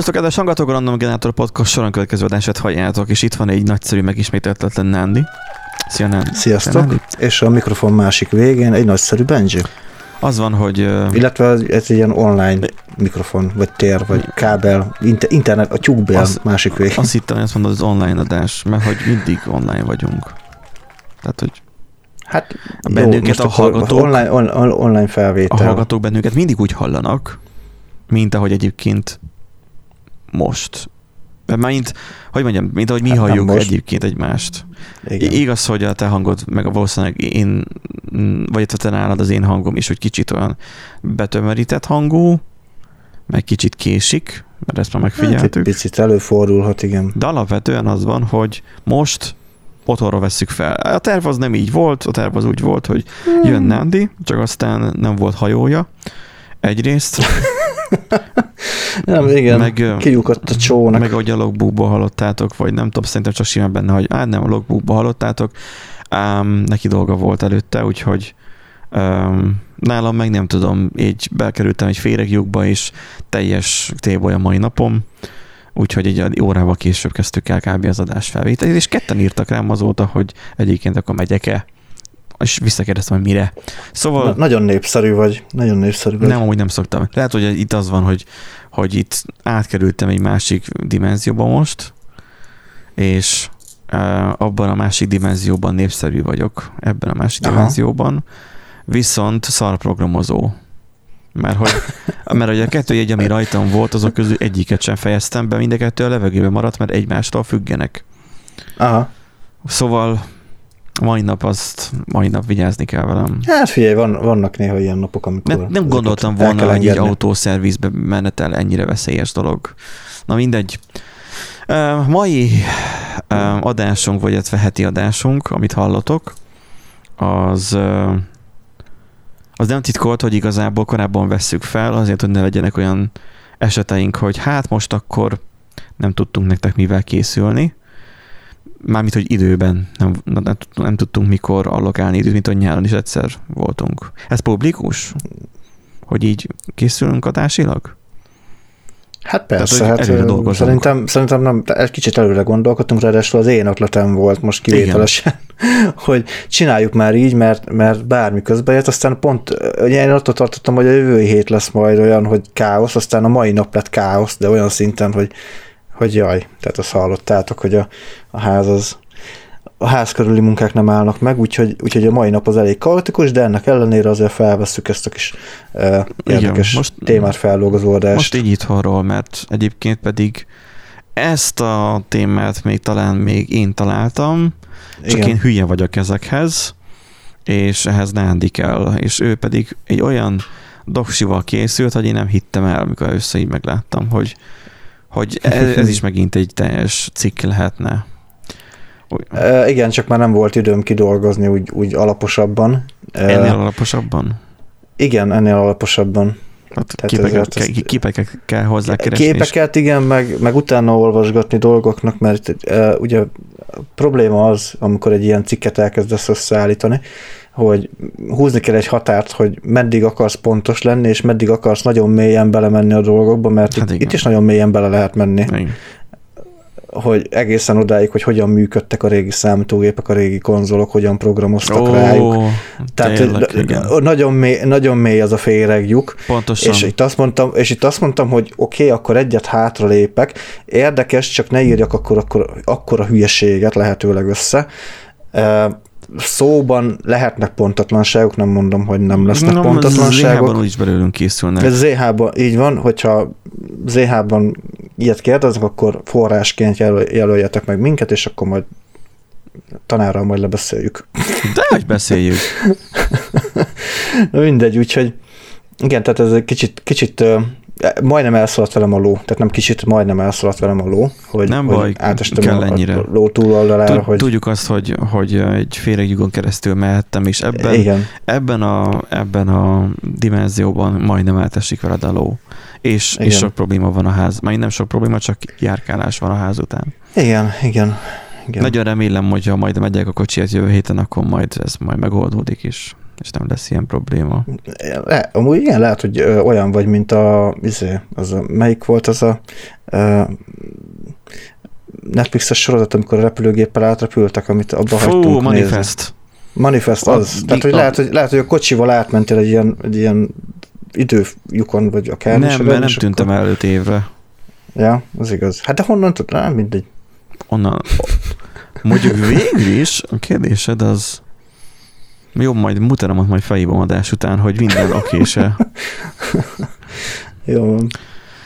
Szervusztok, hallgatók, a Random Generator Podcast soron következő adását halljátok, és itt van egy nagyszerű, megismételtetlen Nandi. Szia, Nandi. Sziasztok! Szia, Nandi. És a mikrofon másik végén egy nagyszerű Benji. Az van, hogy... Illetve ez egy ilyen online mikrofon, vagy tér, vagy kábel, inter- internet, a tyúkbél Az- másik végén. azt hittem, hogy azt mondod, az online adás, mert hogy mindig online vagyunk. Tehát, hogy Hát a bennünket most a hallgatók- Online, on, on, online a felvétel. hallgatók bennünket mindig úgy hallanak, mint ahogy egyébként most. Mert mint, hogy mondjam, mint ahogy mi Hát halljuk most. egyébként egymást. Igen. Igaz, hogy a te hangod, meg a valószínűleg én, vagy a te nálad az én hangom is, hogy kicsit olyan betömörített hangú, meg kicsit késik, mert ezt már Hát megfigyeltük. picit előfordulhat, igen. De alapvetően az van, hogy most otthonra vesszük fel. A terv az nem így volt, a terv az úgy volt, hogy jön Nandi, csak aztán nem volt hajója. Egyrészt, Nem, igen, meg, kilyukadt a csónak. meg ahogy a logbookba hallottátok, vagy nem tudom, szerintem csak simán benne, hogy á, nem, a logbookba hallottátok, ám neki dolga volt előtte, úgyhogy um, nálam meg nem tudom, így bekerültem egy féregjukba, és teljes téboly a mai napom, úgyhogy egy órával később kezdtük el kb. az adás felvételét, és ketten írtak rám azóta, hogy egyébként akkor megyek-e, és visszakérdeztem, hogy mire. Szóval... Na, nagyon népszerű vagy, nagyon népszerű vagy. Nem, amúgy nem szoktam. Lehet, hogy itt az van, hogy, hogy itt átkerültem egy másik dimenzióba most, és uh, abban a másik dimenzióban népszerű vagyok, ebben a másik Aha. dimenzióban, viszont szarprogramozó. Mert hogy, mert hogy a kettő jegy, ami rajtam volt, azok közül egyiket sem fejeztem be, mind a kettő a levegőben maradt, mert egymástól függenek. Aha. Szóval mai nap azt, mai nap vigyázni kell velem. Hát figyelj, van, vannak néha ilyen napok, amikor... Nem, nem gondoltam volna, hogy engedni. autószervizbe menetel ennyire veszélyes dolog. Na mindegy. Uh, mai uh, adásunk, vagy illetve heti adásunk, amit hallotok, az, uh, az nem titkolt, hogy igazából korábban vesszük fel, azért, hogy ne legyenek olyan eseteink, hogy hát most akkor nem tudtunk nektek mivel készülni. Mármint, hogy időben nem, nem, nem, tudtunk mikor allokálni időt, mint hogy nyáron is egyszer voltunk. Ez publikus? Hogy így készülünk adásilag? Hát persze, hogy hát szerintem, szerintem nem, egy kicsit előre gondolkodtunk, ráadásul az én ötletem volt most kivételesen, hogy csináljuk már így, mert, mert bármi közben jött, aztán pont, ugye én attól tartottam, hogy a jövő hét lesz majd olyan, hogy káosz, aztán a mai nap lett káosz, de olyan szinten, hogy, hogy jaj, tehát azt hallottátok, hogy a, a ház az a ház körüli munkák nem állnak meg, úgyhogy, úgyhogy a mai nap az elég kaotikus, de ennek ellenére azért felvesszük ezt a kis uh, érdekes most- témát feldolgozó adást. Most így itthonról, mert egyébként pedig ezt a témát még talán még én találtam, csak Igen. én hülye vagyok ezekhez, és ehhez Nándi kell, és ő pedig egy olyan doksival készült, hogy én nem hittem el, amikor össze így megláttam, hogy, hogy ez, ez is megint egy teljes cikk lehetne. E, igen, csak már nem volt időm kidolgozni úgy, úgy alaposabban. E, Ennél alaposabban? Igen, ennél alaposabban. Hát Tehát képeket, ezért ke, képeket kell hozzá keresni. és- Képeket, igen, meg, meg utána olvasgatni dolgoknak, mert e, ugye a probléma az, amikor egy ilyen cikket elkezdesz összeállítani, hogy húzni kell egy határt, hogy meddig akarsz pontos lenni, és meddig akarsz nagyon mélyen belemenni a dolgokba, mert Hát itt, igen. itt is nagyon mélyen bele lehet menni. Igen. hogy egészen odáig, hogy hogyan működtek a régi számítógépek, a régi konzolok, hogyan programoztak Ó, rájuk. Tehát tényleg, igen. nagyon mély, nagyon mély az a féregjuk, Pontosan. és itt, azt mondtam, és itt azt mondtam, hogy oké, okay, akkor egyet hátra lépek, érdekes, csak ne írjak akkor, akkor, akkor a hülyeséget lehetőleg össze. Szóban lehetnek pontatlanságok, nem mondom, hogy nem lesznek Na, pontatlanságok. ZH-ban úgyis belőlünk készülnek. Ez ZH-ban így van, hogyha ZH-ban ilyet kérdeznek, akkor forrásként jelöl, jelöljetek meg minket, és akkor majd tanárral majd lebeszéljük. De hogy beszéljük. Na mindegy, úgyhogy igen, tehát ez egy kicsit, kicsit majdnem elszaladt velem a ló, tehát nem kicsit, majdnem elszaladt velem a ló, hogy, Nem hogy baj, átestem kell a, ennyire. a ló túloldalára, Tud, hogy Tudjuk azt, hogy, hogy egy féregjugon keresztül mehettem, és ebben, igen, ebben, a, ebben a dimenzióban majdnem átesik veled a ló. És, és sok probléma van a ház. Majd nem sok probléma, csak járkálás van a ház után. igen, igen, igen. Nagyon remélem, hogy ha majd megyek a kocsihez jövő héten, akkor majd ez majd megoldódik is, és nem lesz ilyen probléma. Le, amúgy igen, lehet, hogy ö, olyan vagy, mint a, izé, az a, melyik volt az a Netflixes sorozat, amikor a repülőgéppel átrepültek, amit abba Fú, hagytunk Manifest. Nézni. Manifest az. A, Tehát, hogy a, lehet, hogy lehet, hogy a kocsival átmentél egy ilyen, egy ilyen időjukon, vagy akár. Nem, mert nem tűntem el öt évre. Ja, az igaz. Hát de honnan tudod? Nem, mindegy. Onnan. Mondjuk végül is a kérdésed az jó, majd mutatom majd felhívom adás után, hogy minden okése. jó.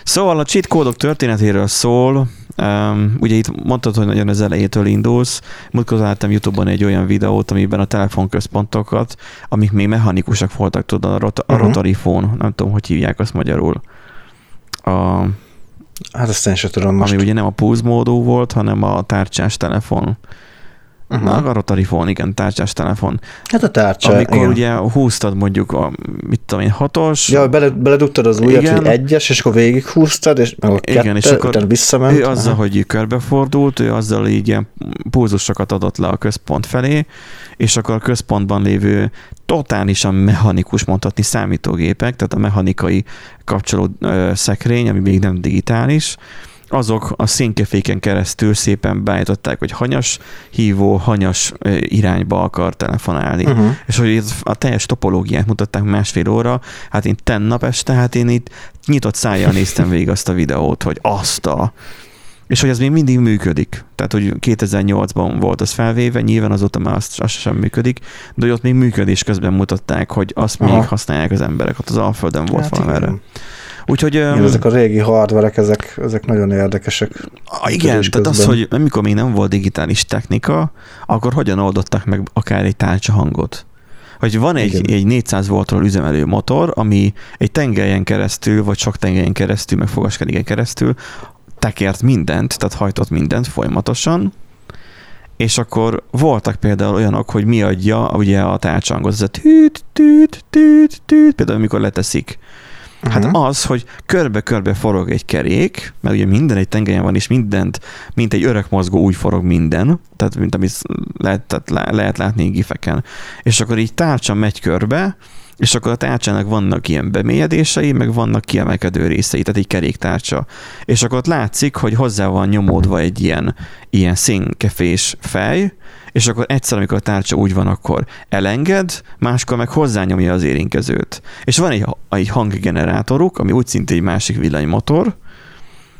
Szóval a cheat kódok történetéről szól, Um, ugye itt mondtad, hogy nagyon az elejétől indulsz. Múltkor láttam YouTube-on egy olyan videót, amiben a telefonközpontokat, amik még mechanikusak voltak, tudod, a, rot- a uh-huh. rotary phone, nem tudom, hogy hívják azt magyarul. A, hát azt én sem tudom most. Ami ugye nem a pulse módú volt, hanem a tárcsás telefon. Uh-huh. Na, a phone, igen, tárcsás telefon. Hát a tárcsa, Amikor igen. ugye húztad mondjuk a, mit tudom én, hatos. Ja, bele, beledugtad az ujjat, igen. hogy egyes, és akkor végig húztad, és meg a igen, kette, és akkor visszament. Ő azzal, Aha. hogy körbefordult, ő azzal így ilyen pulzusokat adott le a központ felé, és akkor a központban lévő totálisan mechanikus mondhatni számítógépek, tehát a mechanikai kapcsoló szekrény, ami még nem digitális, azok a szénkeféken keresztül szépen beállították, hogy hanyas hívó, hanyas irányba akar telefonálni. Uh-huh. És hogy a teljes topológiát mutatták másfél óra, hát én tennap este, hát én itt nyitott szájjal néztem végig azt a videót, hogy azt a és hogy ez még mindig működik. Tehát, hogy 2008-ban volt az felvéve, nyilván azóta már azt, azt sem működik, de hogy ott még működés közben mutatták, hogy azt Aha. még használják az emberek. Ott az Alföldön volt hát valami erre. Úgyhogy... Igen, ezek a régi hardverek, ezek, ezek nagyon érdekesek. A, igen, tehát az, hogy amikor még nem volt digitális technika, akkor hogyan oldottak meg akár egy tárcsa hangot? Hogy van egy, egy 400 voltról üzemelő motor, ami egy tengelyen keresztül, vagy sok tengelyen keresztül, meg fogaskeréken keresztül tekert mindent, tehát hajtott mindent folyamatosan, és akkor voltak például olyanok, hogy mi adja ugye a tárcsangot, ez a tűt, tűt, tűt, tűt, például amikor leteszik Hát uh-huh. az, hogy körbe-körbe forog egy kerék, mert ugye minden egy tengelyen van, és mindent, mint egy örök mozgó úgy forog minden, tehát mint amit lehet, tehát lehet látni gifeken. És akkor így tárcsa megy körbe, és akkor a tárcsának vannak ilyen bemélyedései, meg vannak kiemelkedő részei, tehát egy keréktárcsa. És akkor ott látszik, hogy hozzá van nyomódva egy ilyen, ilyen színkefés fej, és akkor egyszer, amikor a tárcsa úgy van, akkor elenged, máskor meg hozzányomja az érinkezőt. És van egy, egy hanggenerátoruk, ami úgy szintén egy másik villanymotor,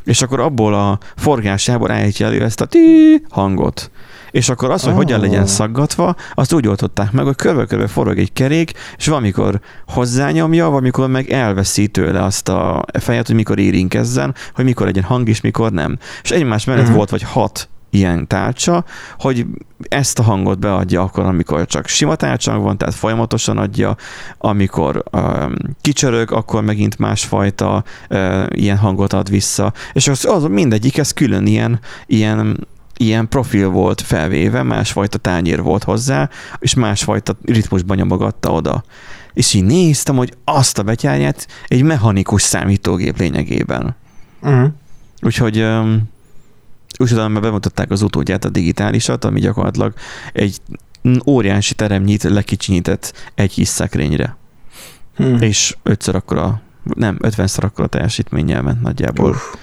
és akkor abból a forgásából állítja elő ezt a tí hangot. És akkor az, hogy oh. hogyan legyen szaggatva, azt úgy oldották meg, hogy körbe-körbe forog egy kerék, és valamikor hozzányomja, valamikor meg elveszi tőle azt a fejet, hogy mikor érinkezzen, hogy mikor legyen hang is, mikor nem. És egymás mellett uh-huh. volt vagy hat ilyen tárcsa, hogy ezt a hangot beadja akkor, amikor csak sima tárcsa van, tehát folyamatosan adja, amikor um, kicsörög, akkor megint másfajta uh, ilyen hangot ad vissza, és az, az mindegyik, ez külön ilyen, ilyen ilyen profil volt felvéve, másfajta tányér volt hozzá, és másfajta ritmusban nyomogatta oda. És így néztem, hogy azt a betyárját egy mechanikus számítógép lényegében. Uh-huh. Úgyhogy um, és utána már bemutatták az utódját, a digitálisat, ami gyakorlatilag egy óriási teremnyit lekicsinyített egy kis szekrényre. Hmm. És ötször akkor a, nem, ötvenszer akkor a teljesítménnyel ment nagyjából. Uff,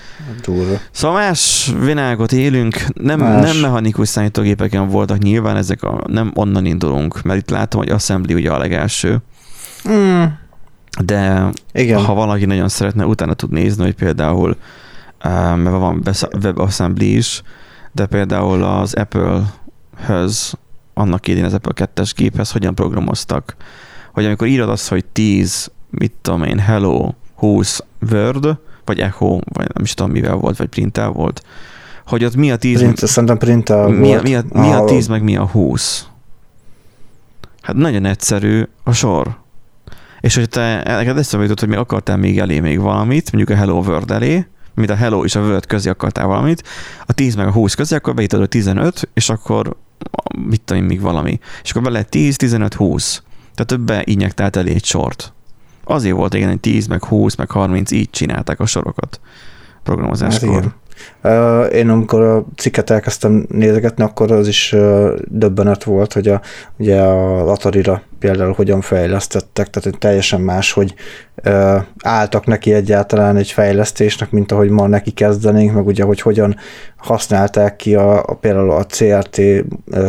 durva. Szóval más világot élünk, nem, nem mechanikus számítógépeken voltak nyilván, ezek a, nem onnan indulunk, mert itt látom, hogy Assembly ugye a legelső. Hmm. De Igen. ha valaki nagyon szeretne, utána tud nézni, hogy például mert van WebAssembly is, de például az Apple-höz, annak idén az Apple 2-es géphez hogyan programoztak, hogy amikor írod azt, hogy 10, mit tudom én, Hello, 20 Word, vagy Echo, vagy nem is tudom mivel volt, vagy Printel volt, hogy ott mi a 10... Print, szerintem Printel mi, volt. Mi a, mi a 10, meg mi a 20? Hát nagyon egyszerű a sor. És hogy te neked eszembe jutott, hogy mi akartál még elé még valamit, mondjuk a Hello World elé, mint a Hello és a Word közé akartál valamit, a 10 meg a 20 közé, akkor beítod a 15, és akkor mit tudom én, még valami. És akkor bele 10, 15, 20. Tehát többe injektált elé egy sort. Azért volt igen, hogy 10, meg 20, meg 30, így csinálták a sorokat programozáskor. Hát én amikor a cikket elkezdtem nézegetni, akkor az is döbbenet volt, hogy a, ugye a Atari-ra például hogyan fejlesztettek, tehát teljesen más, hogy álltak neki egyáltalán egy fejlesztésnek, mint ahogy ma neki kezdenénk, meg ugye, hogy hogyan használták ki a, a például a CRT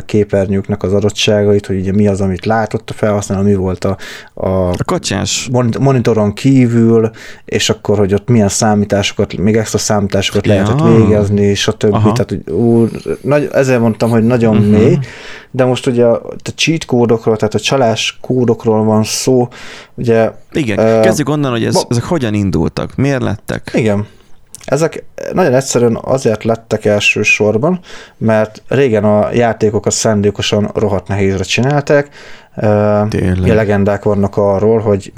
képernyőknek az adottságait, hogy ugye mi az, amit látott a felhasználó, mi volt a, a, a kacsás. monitoron kívül, és akkor, hogy ott milyen számításokat, még extra számításokat ja. lehetett végezni, stb. Aha. Tehát, ú, nagy, ezért mondtam, hogy nagyon uh-huh. mély, de most ugye a, a cheat kódokról, tehát a csalás kódokról van szó, ugye... Igen, uh, kezdjük onnan, hogy ez, ba, ezek hogyan indultak, miért lettek? Igen, ezek nagyon egyszerűen azért lettek elsősorban, mert régen a játékokat szándékosan rohadt nehézre csinálták. Tényleg. legendák vannak arról, hogy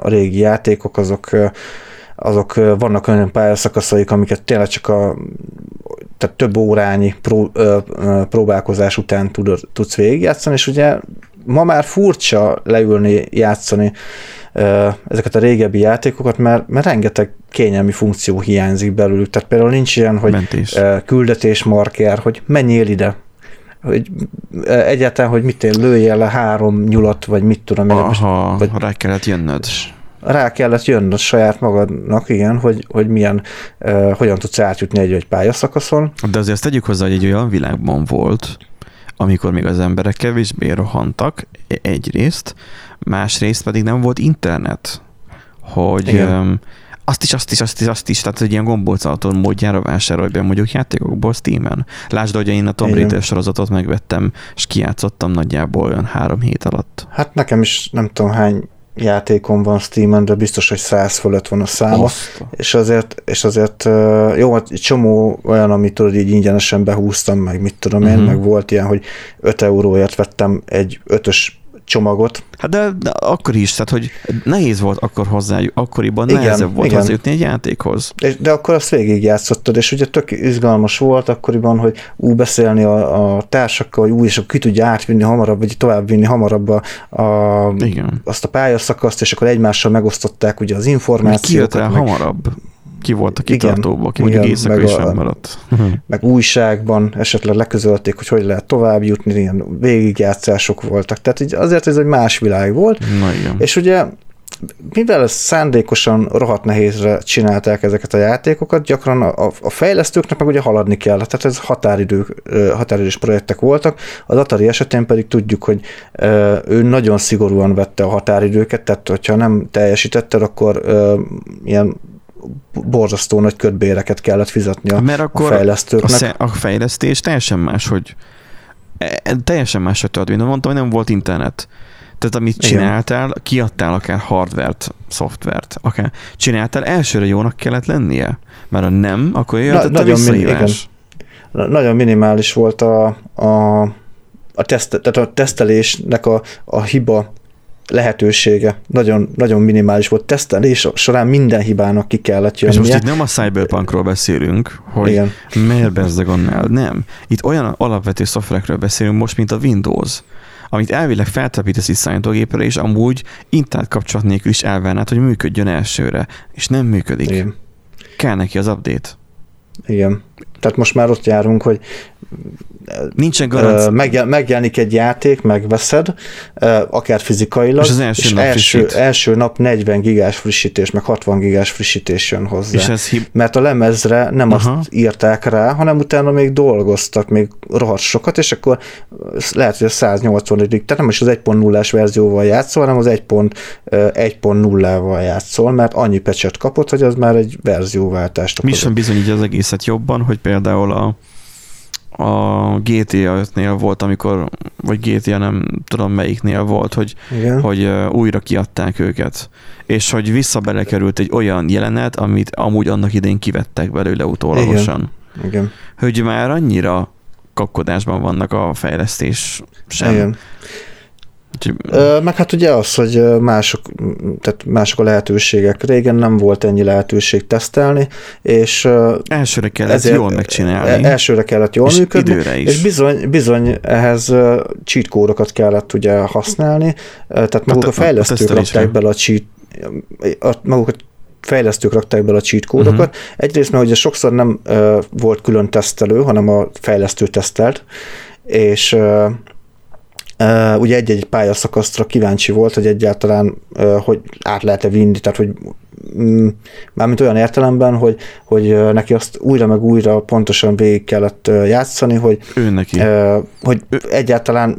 a régi játékok azok azok vannak olyan pályaszakaszaik, amiket tényleg csak a tehát több órányi pró, ö, ö, próbálkozás után tud, tudsz végigjátszani, és ugye ma már furcsa leülni, játszani ezeket a régebbi játékokat, mert, mert rengeteg kényelmi funkció hiányzik belőlük. Tehát például nincs ilyen, hogy Mentés. küldetésmarker, hogy menjél ide, hogy egyáltalán, hogy mit én lőjél le három nyulat, vagy mit tudom én. Aha, vagy, rá kellett jönnöd rá kellett jönnöd saját magadnak, igen, hogy, hogy milyen, uh, hogyan tudsz átjutni egy-egy pályaszakaszon. De azért ezt tegyük hozzá, hogy egy olyan világban volt, amikor még az emberek kevésbé rohantak e- egyrészt, másrészt pedig nem volt internet, hogy igen. azt is, azt is, azt is, azt is, tehát egy ilyen gombolcaton módjára vásárolj be mondjuk játékokból Steam-en. Lásd, hogy én a Tomb Raider sorozatot megvettem, és kijátszottam nagyjából olyan három hét alatt. Hát nekem is nem tudom hány játékom van Steam-en, de biztos, hogy száz fölött van a száma, és azért, és azért jó, egy csomó olyan, amit tudod így ingyenesen behúztam, meg mit tudom én, uh-huh. meg volt ilyen, hogy 5 euróért vettem egy ötös csomagot. Hát de, de akkor is, tehát hogy nehéz volt akkor hozzájuk, akkoriban igen, nehezebb volt igen. hozzájutni egy játékhoz. És, de akkor azt végigjátszottad, és ugye tök izgalmas volt akkoriban, hogy ú, beszélni a, a társakkal, hogy ú, és akkor ki tudja átvinni hamarabb, vagy továbbvinni hamarabb a, a, igen. azt a pályaszakaszt, és akkor egymással megosztották ugye az információkat. Ki jött el meg, hamarabb? Ki volt a kitartóba, ki mondjuk éjszaka is maradt. Meg újságban esetleg leközölték, hogy hogy lehet tovább jutni, ilyen végigjátszások voltak. Tehát így azért ez egy más világ volt. Na igen. És ugye mivel szándékosan rohadt nehézre csinálták ezeket a játékokat, gyakran a, a fejlesztőknek meg ugye haladni kell, tehát ez határidők, határidős projektek voltak, az Atari esetén pedig tudjuk, hogy ő nagyon szigorúan vette a határidőket, tehát hogyha nem teljesítetted, akkor ilyen borzasztó nagy ködbéreket kellett fizetni a, Mert akkor a fejlesztőknek. A, a fejlesztés teljesen más, hogy e, e, teljesen más, tudod, mint mondtam, hogy nem volt internet. Tehát amit csináltál, Igen. kiadtál akár hardvert, szoftvert, akár csináltál, elsőre jónak kellett lennie. Mert ha nem, akkor jöhetett Na, a visszahívás. Min, nagyon minimális volt a, a, a, teszt, tehát a tesztelésnek a, a hiba lehetősége nagyon, nagyon minimális volt. Tesztelés során minden hibának ki kellett jönnie. És most itt nem a Cyberpunkról beszélünk, hogy Igen. miért bezzeg annál. Nem. Itt olyan alapvető szoftverekről beszélünk most, mint a Windows amit elvileg feltelepítesz egy számítógépre, és amúgy internet kapcsolat nélkül is elvárnád, hogy működjön elsőre, és nem működik. Igen. Kell neki az update. Igen. Tehát most már ott járunk, hogy Nincsen garancia. Megjel, megjelenik egy játék, megveszed, akár fizikailag, és, az első, és nap első, első nap 40 gigás frissítés, meg 60 gigás frissítés jön hozzá. És ez hib- Mert a lemezre nem Aha. azt írták rá, hanem utána még dolgoztak, még rohadt sokat, és akkor lehet, hogy a 180 tehát nem is az 1.0-ás verzióval játszol, hanem az 1.0-val játszol, mert annyi pecset kapott, hogy az már egy verzióváltást okozott. Mi sem bizonyítja az egészet jobban, hogy például a a GTA 5-nél volt, amikor, vagy GTA nem tudom melyiknél volt, hogy, Igen. hogy újra kiadták őket, és hogy vissza belekerült egy olyan jelenet, amit amúgy annak idén kivettek belőle utólagosan. Igen. Igen. Hogy már annyira kapkodásban vannak a fejlesztés sem. Igen. Meg hát ugye az, hogy mások, tehát mások a lehetőségek. Régen nem volt ennyi lehetőség tesztelni, és elsőre kellett ezért, jól megcsinálni. E, elsőre kellett jól és működni. Időre is. És bizony, bizony ehhez cheat kellett ugye használni, tehát maguk a, a fejlesztők a rakták bele a cheat, a, maguk a fejlesztők rakták bele a cheat kódokat. Uh-huh. Egyrészt, mert ugye sokszor nem uh, volt külön tesztelő, hanem a fejlesztő tesztelt, és uh, Uh, ugye egy-egy pályaszakasztra kíváncsi volt, hogy egyáltalán uh, hogy át lehet-e vinni, tehát hogy mm, mármint olyan értelemben, hogy, hogy uh, neki azt újra meg újra pontosan végig kellett játszani, hogy, ő neki. Hogy ő, egyáltalán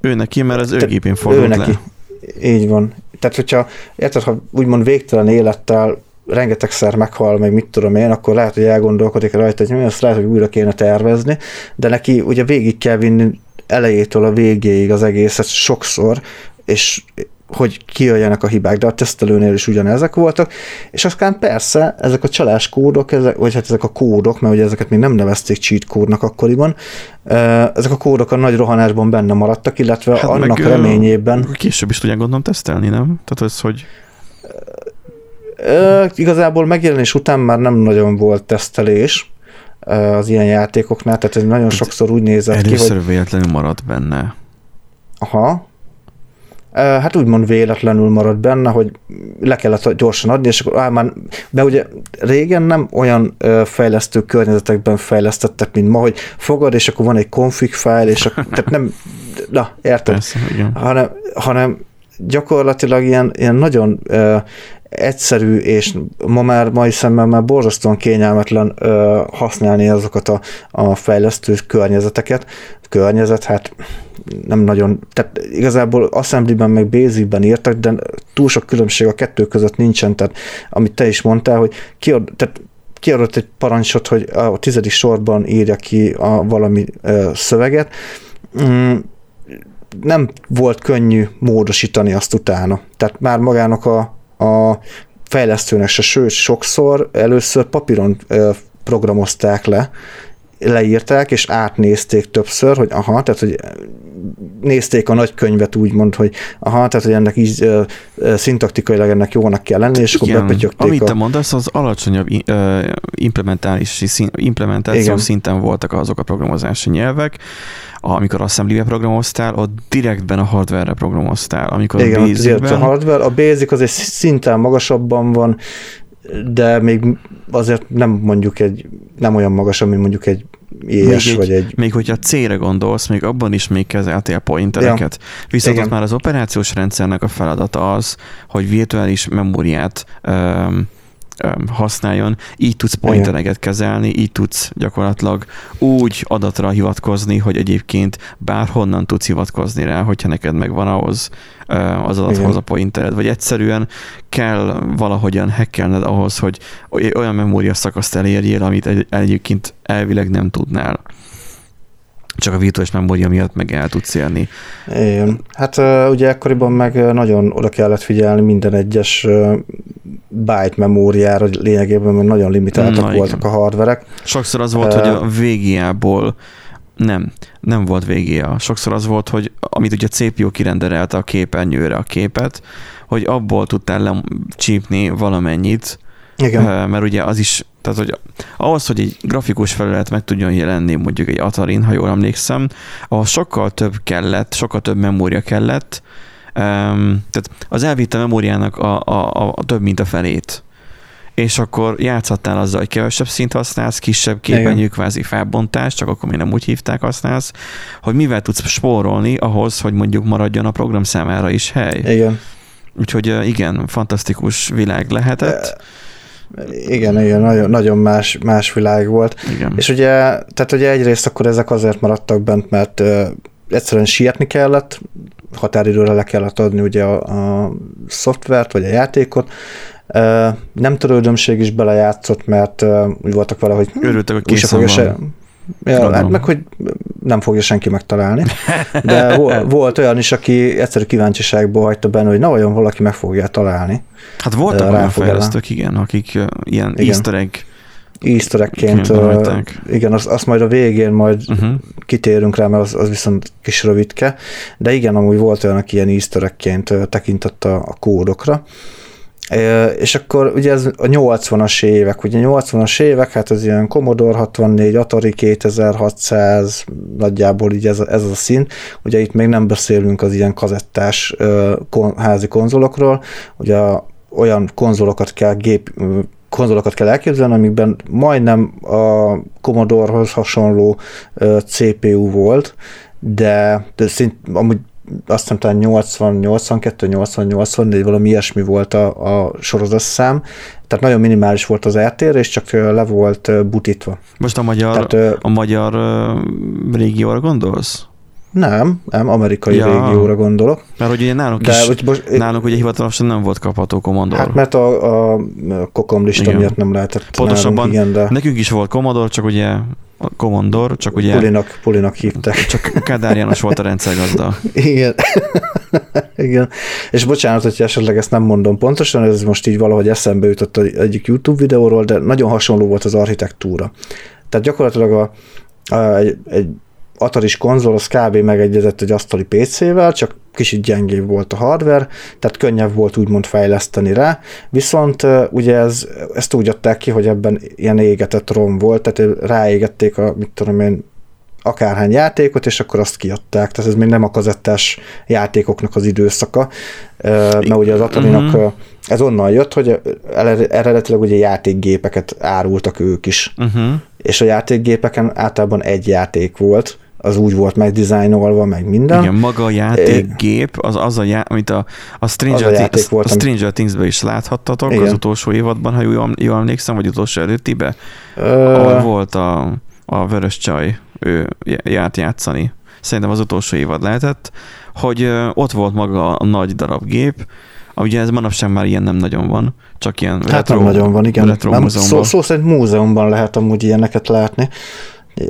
ő neki, mert az ő gépén forgott ő neki. le. Így van. Tehát, hogyha érted, ha úgymond végtelen élettel rengetegszer meghal, meg mit tudom én, akkor lehet, hogy elgondolkodik rajta, hogy azt lehet, hogy újra kéne tervezni, de neki ugye végig kell vinni elejétől a végéig az egészet sokszor, és hogy kijöjjenek a hibák, de a tesztelőnél is ugyanezek voltak, és aztán persze ezek a csaláskódok, ezek, vagy hát ezek a kódok, mert ugye ezeket még nem nevezték cheat kódnak akkoriban, ezek a kódok a nagy rohanásban benne maradtak, illetve hát annak meg, reményében... Később is tudják gondolom tesztelni, nem? Tehát ez, hogy... Igazából megjelenés után már nem nagyon volt tesztelés, az ilyen játékoknál, tehát ez nagyon hát sokszor úgy nézett Először ki, hogy... véletlenül maradt benne. Aha. Hát úgymond véletlenül maradt benne, hogy le kellett gyorsan adni, és akkor á, már, de ugye régen nem olyan fejlesztő környezetekben fejlesztettek, mint ma, hogy fogad, és akkor van egy config file, és akkor, tehát nem, na, érted? Persze, igen. Hanem, hanem gyakorlatilag ilyen, ilyen nagyon egyszerű, és ma már mai szemmel már borzasztóan kényelmetlen ö, használni azokat a, a fejlesztő környezeteket. Környezet, hát nem nagyon, tehát igazából Assembly-ben meg Basic-ben írtak, de túl sok különbség a kettő között nincsen, tehát amit te is mondtál, hogy kiad, tehát kiadott egy parancsot, hogy a tizedik sorban írja ki a valami ö, szöveget, mm, nem volt könnyű módosítani azt utána. Tehát már magának a, a fejlesztőnek se, sőt, sokszor először papíron programozták le, leírták, és átnézték többször, hogy aha, tehát, hogy nézték a nagykönyvet úgymond, hogy aha, tehát, hogy ennek így uh, szintaktikailag ennek jónak kell lenni, és Igen, akkor bepötyögték. Amit a... te mondasz, az alacsonyabb uh, implementálási implementáció Igen. szinten voltak azok a programozási nyelvek, amikor assembly programoztál, ott direktben a hardware-re programoztál. Amikor Igen, a basic a hardware, a basic az egy szinten magasabban van, de még azért nem mondjuk egy, nem olyan magas, mint mondjuk egy ilyes, még, vagy egy... Még hogyha C-re gondolsz, még abban is még kezeltél pointereket. Ja. Viszont ott már az operációs rendszernek a feladata az, hogy virtuális memóriát um, használjon, így tudsz pointereket kezelni, így tudsz gyakorlatilag úgy adatra hivatkozni, hogy egyébként bárhonnan tudsz hivatkozni rá, hogyha neked megvan ahhoz az adathoz a pointered, vagy egyszerűen kell valahogyan hackelned ahhoz, hogy olyan memória szakaszt elérjél, amit egyébként elvileg nem tudnál csak a virtuális memória miatt meg el tudsz élni. Igen. Hát ugye ekkoriban meg nagyon oda kellett figyelni minden egyes byte memóriára lényegében, mert nagyon limitáltak Na, voltak igen. a hardverek. Sokszor az volt, uh, hogy a VGA-ból nem, nem volt VGA. Sokszor az volt, hogy amit ugye a CPU kirenderelte a képernyőre a képet, hogy abból tudtál lecsípni valamennyit, igen. mert ugye az is, tehát hogy ahhoz, hogy egy grafikus felület meg tudjon jelenni mondjuk egy Atarin, ha jól emlékszem, ahhoz sokkal több kellett, sokkal több memória kellett, tehát az elvitte memóriának a, a, a több, mint a felét és akkor játszhattál azzal, hogy kevesebb szint használsz, kisebb képernyő, kvázi felbontás, csak akkor még nem úgy hívták használsz, hogy mivel tudsz spórolni ahhoz, hogy mondjuk maradjon a program számára is hely. Igen. Úgyhogy igen, fantasztikus világ lehetett. Igen, igen, nagyon, nagyon más, más világ volt. Igen. És ugye, tehát ugye egyrészt akkor ezek azért maradtak bent, mert uh, egyszerűen sietni kellett, határidőre le kellett adni ugye a, a szoftvert, vagy a játékot, uh, nem törődömség is belejátszott, mert uh, úgy voltak vele, hogy Örültek, hogy készen van. Se, Ja, hát meg, hogy nem fogja senki megtalálni. De volt olyan is, aki egyszerű kíváncsiságból hagyta benne, hogy na olyan valaki meg fogja találni. Hát voltak olyan fejlesztők, igen, akik ilyen igen. easter egg easter eggként, uh, igen, azt, azt majd a végén majd uh-huh. kitérünk rá, mert az, az viszont kis rövidke, de igen, amúgy volt olyan, aki ilyen easter eggként tekintett a, a kódokra. És akkor ugye ez a 80-as évek, ugye 80-as évek, hát az ilyen Commodore 64, Atari 2600, nagyjából így ez, a, ez a szín. Ugye itt még nem beszélünk az ilyen kazettás házi konzolokról, ugye olyan konzolokat kell gép, konzolokat kell elképzelni, amikben majdnem a Commodore-hoz hasonló CPU volt, de, de szint, amúgy azt hiszem talán 80, 82, 80, 84, valami ilyesmi volt a, a sorozatszám, tehát nagyon minimális volt az eltér, és csak le volt butítva. Most a magyar, tehát, a magyar régióra gondolsz? Nem, nem, amerikai ja. régióra gondolok. Mert hogy ugye nálunk De, is, hogy most, nálunk ugye hivatalosan nem volt kapható Commodore. Hát mert a, a Kokom lista igen. miatt nem lehetett Pontosabban nálunk, igen, de... nekünk is volt Commodore, csak ugye a Commodore, csak ugye... Pulinak, Pulinak hívták. Csak Kádár János volt a rendszergazda. Igen. Igen. És bocsánat, hogy esetleg ezt nem mondom pontosan, ez most így valahogy eszembe jutott egyik YouTube videóról, de nagyon hasonló volt az architektúra. Tehát gyakorlatilag a, a, egy, egy Ataris konzol az kb. megegyezett egy asztali PC-vel, csak kicsit gyengébb volt a hardware, tehát könnyebb volt úgymond fejleszteni rá, viszont ugye ez, ezt úgy adták ki, hogy ebben ilyen égetett rom volt, tehát ráégették a, mit tudom én, akárhány játékot, és akkor azt kiadták. Tehát ez még nem a kazettás játékoknak az időszaka, mert ugye az Atari-nak uh-huh. ez onnan jött, hogy eredetileg ugye játékgépeket árultak ők is. Uh-huh. És a játékgépeken általában egy játék volt, az úgy volt megdizájnolva, meg minden. Igen, maga a játékgép, az, az a já, amit a, a Stranger, az a Things, volt, a Stranger Things-be is láthattatok igen. az utolsó évadban, ha jól, jól emlékszem, vagy utolsó előttibe, Ö... ahol volt a, a vörös csaj, ő járt játszani. Szerintem az utolsó évad lehetett, hogy ott volt maga a nagy darab gép, Ugye ez manapság már ilyen nem nagyon van, csak ilyen hát retro, nem nagyon van, igen. Nem, szó, szó szerint múzeumban lehet amúgy ilyeneket látni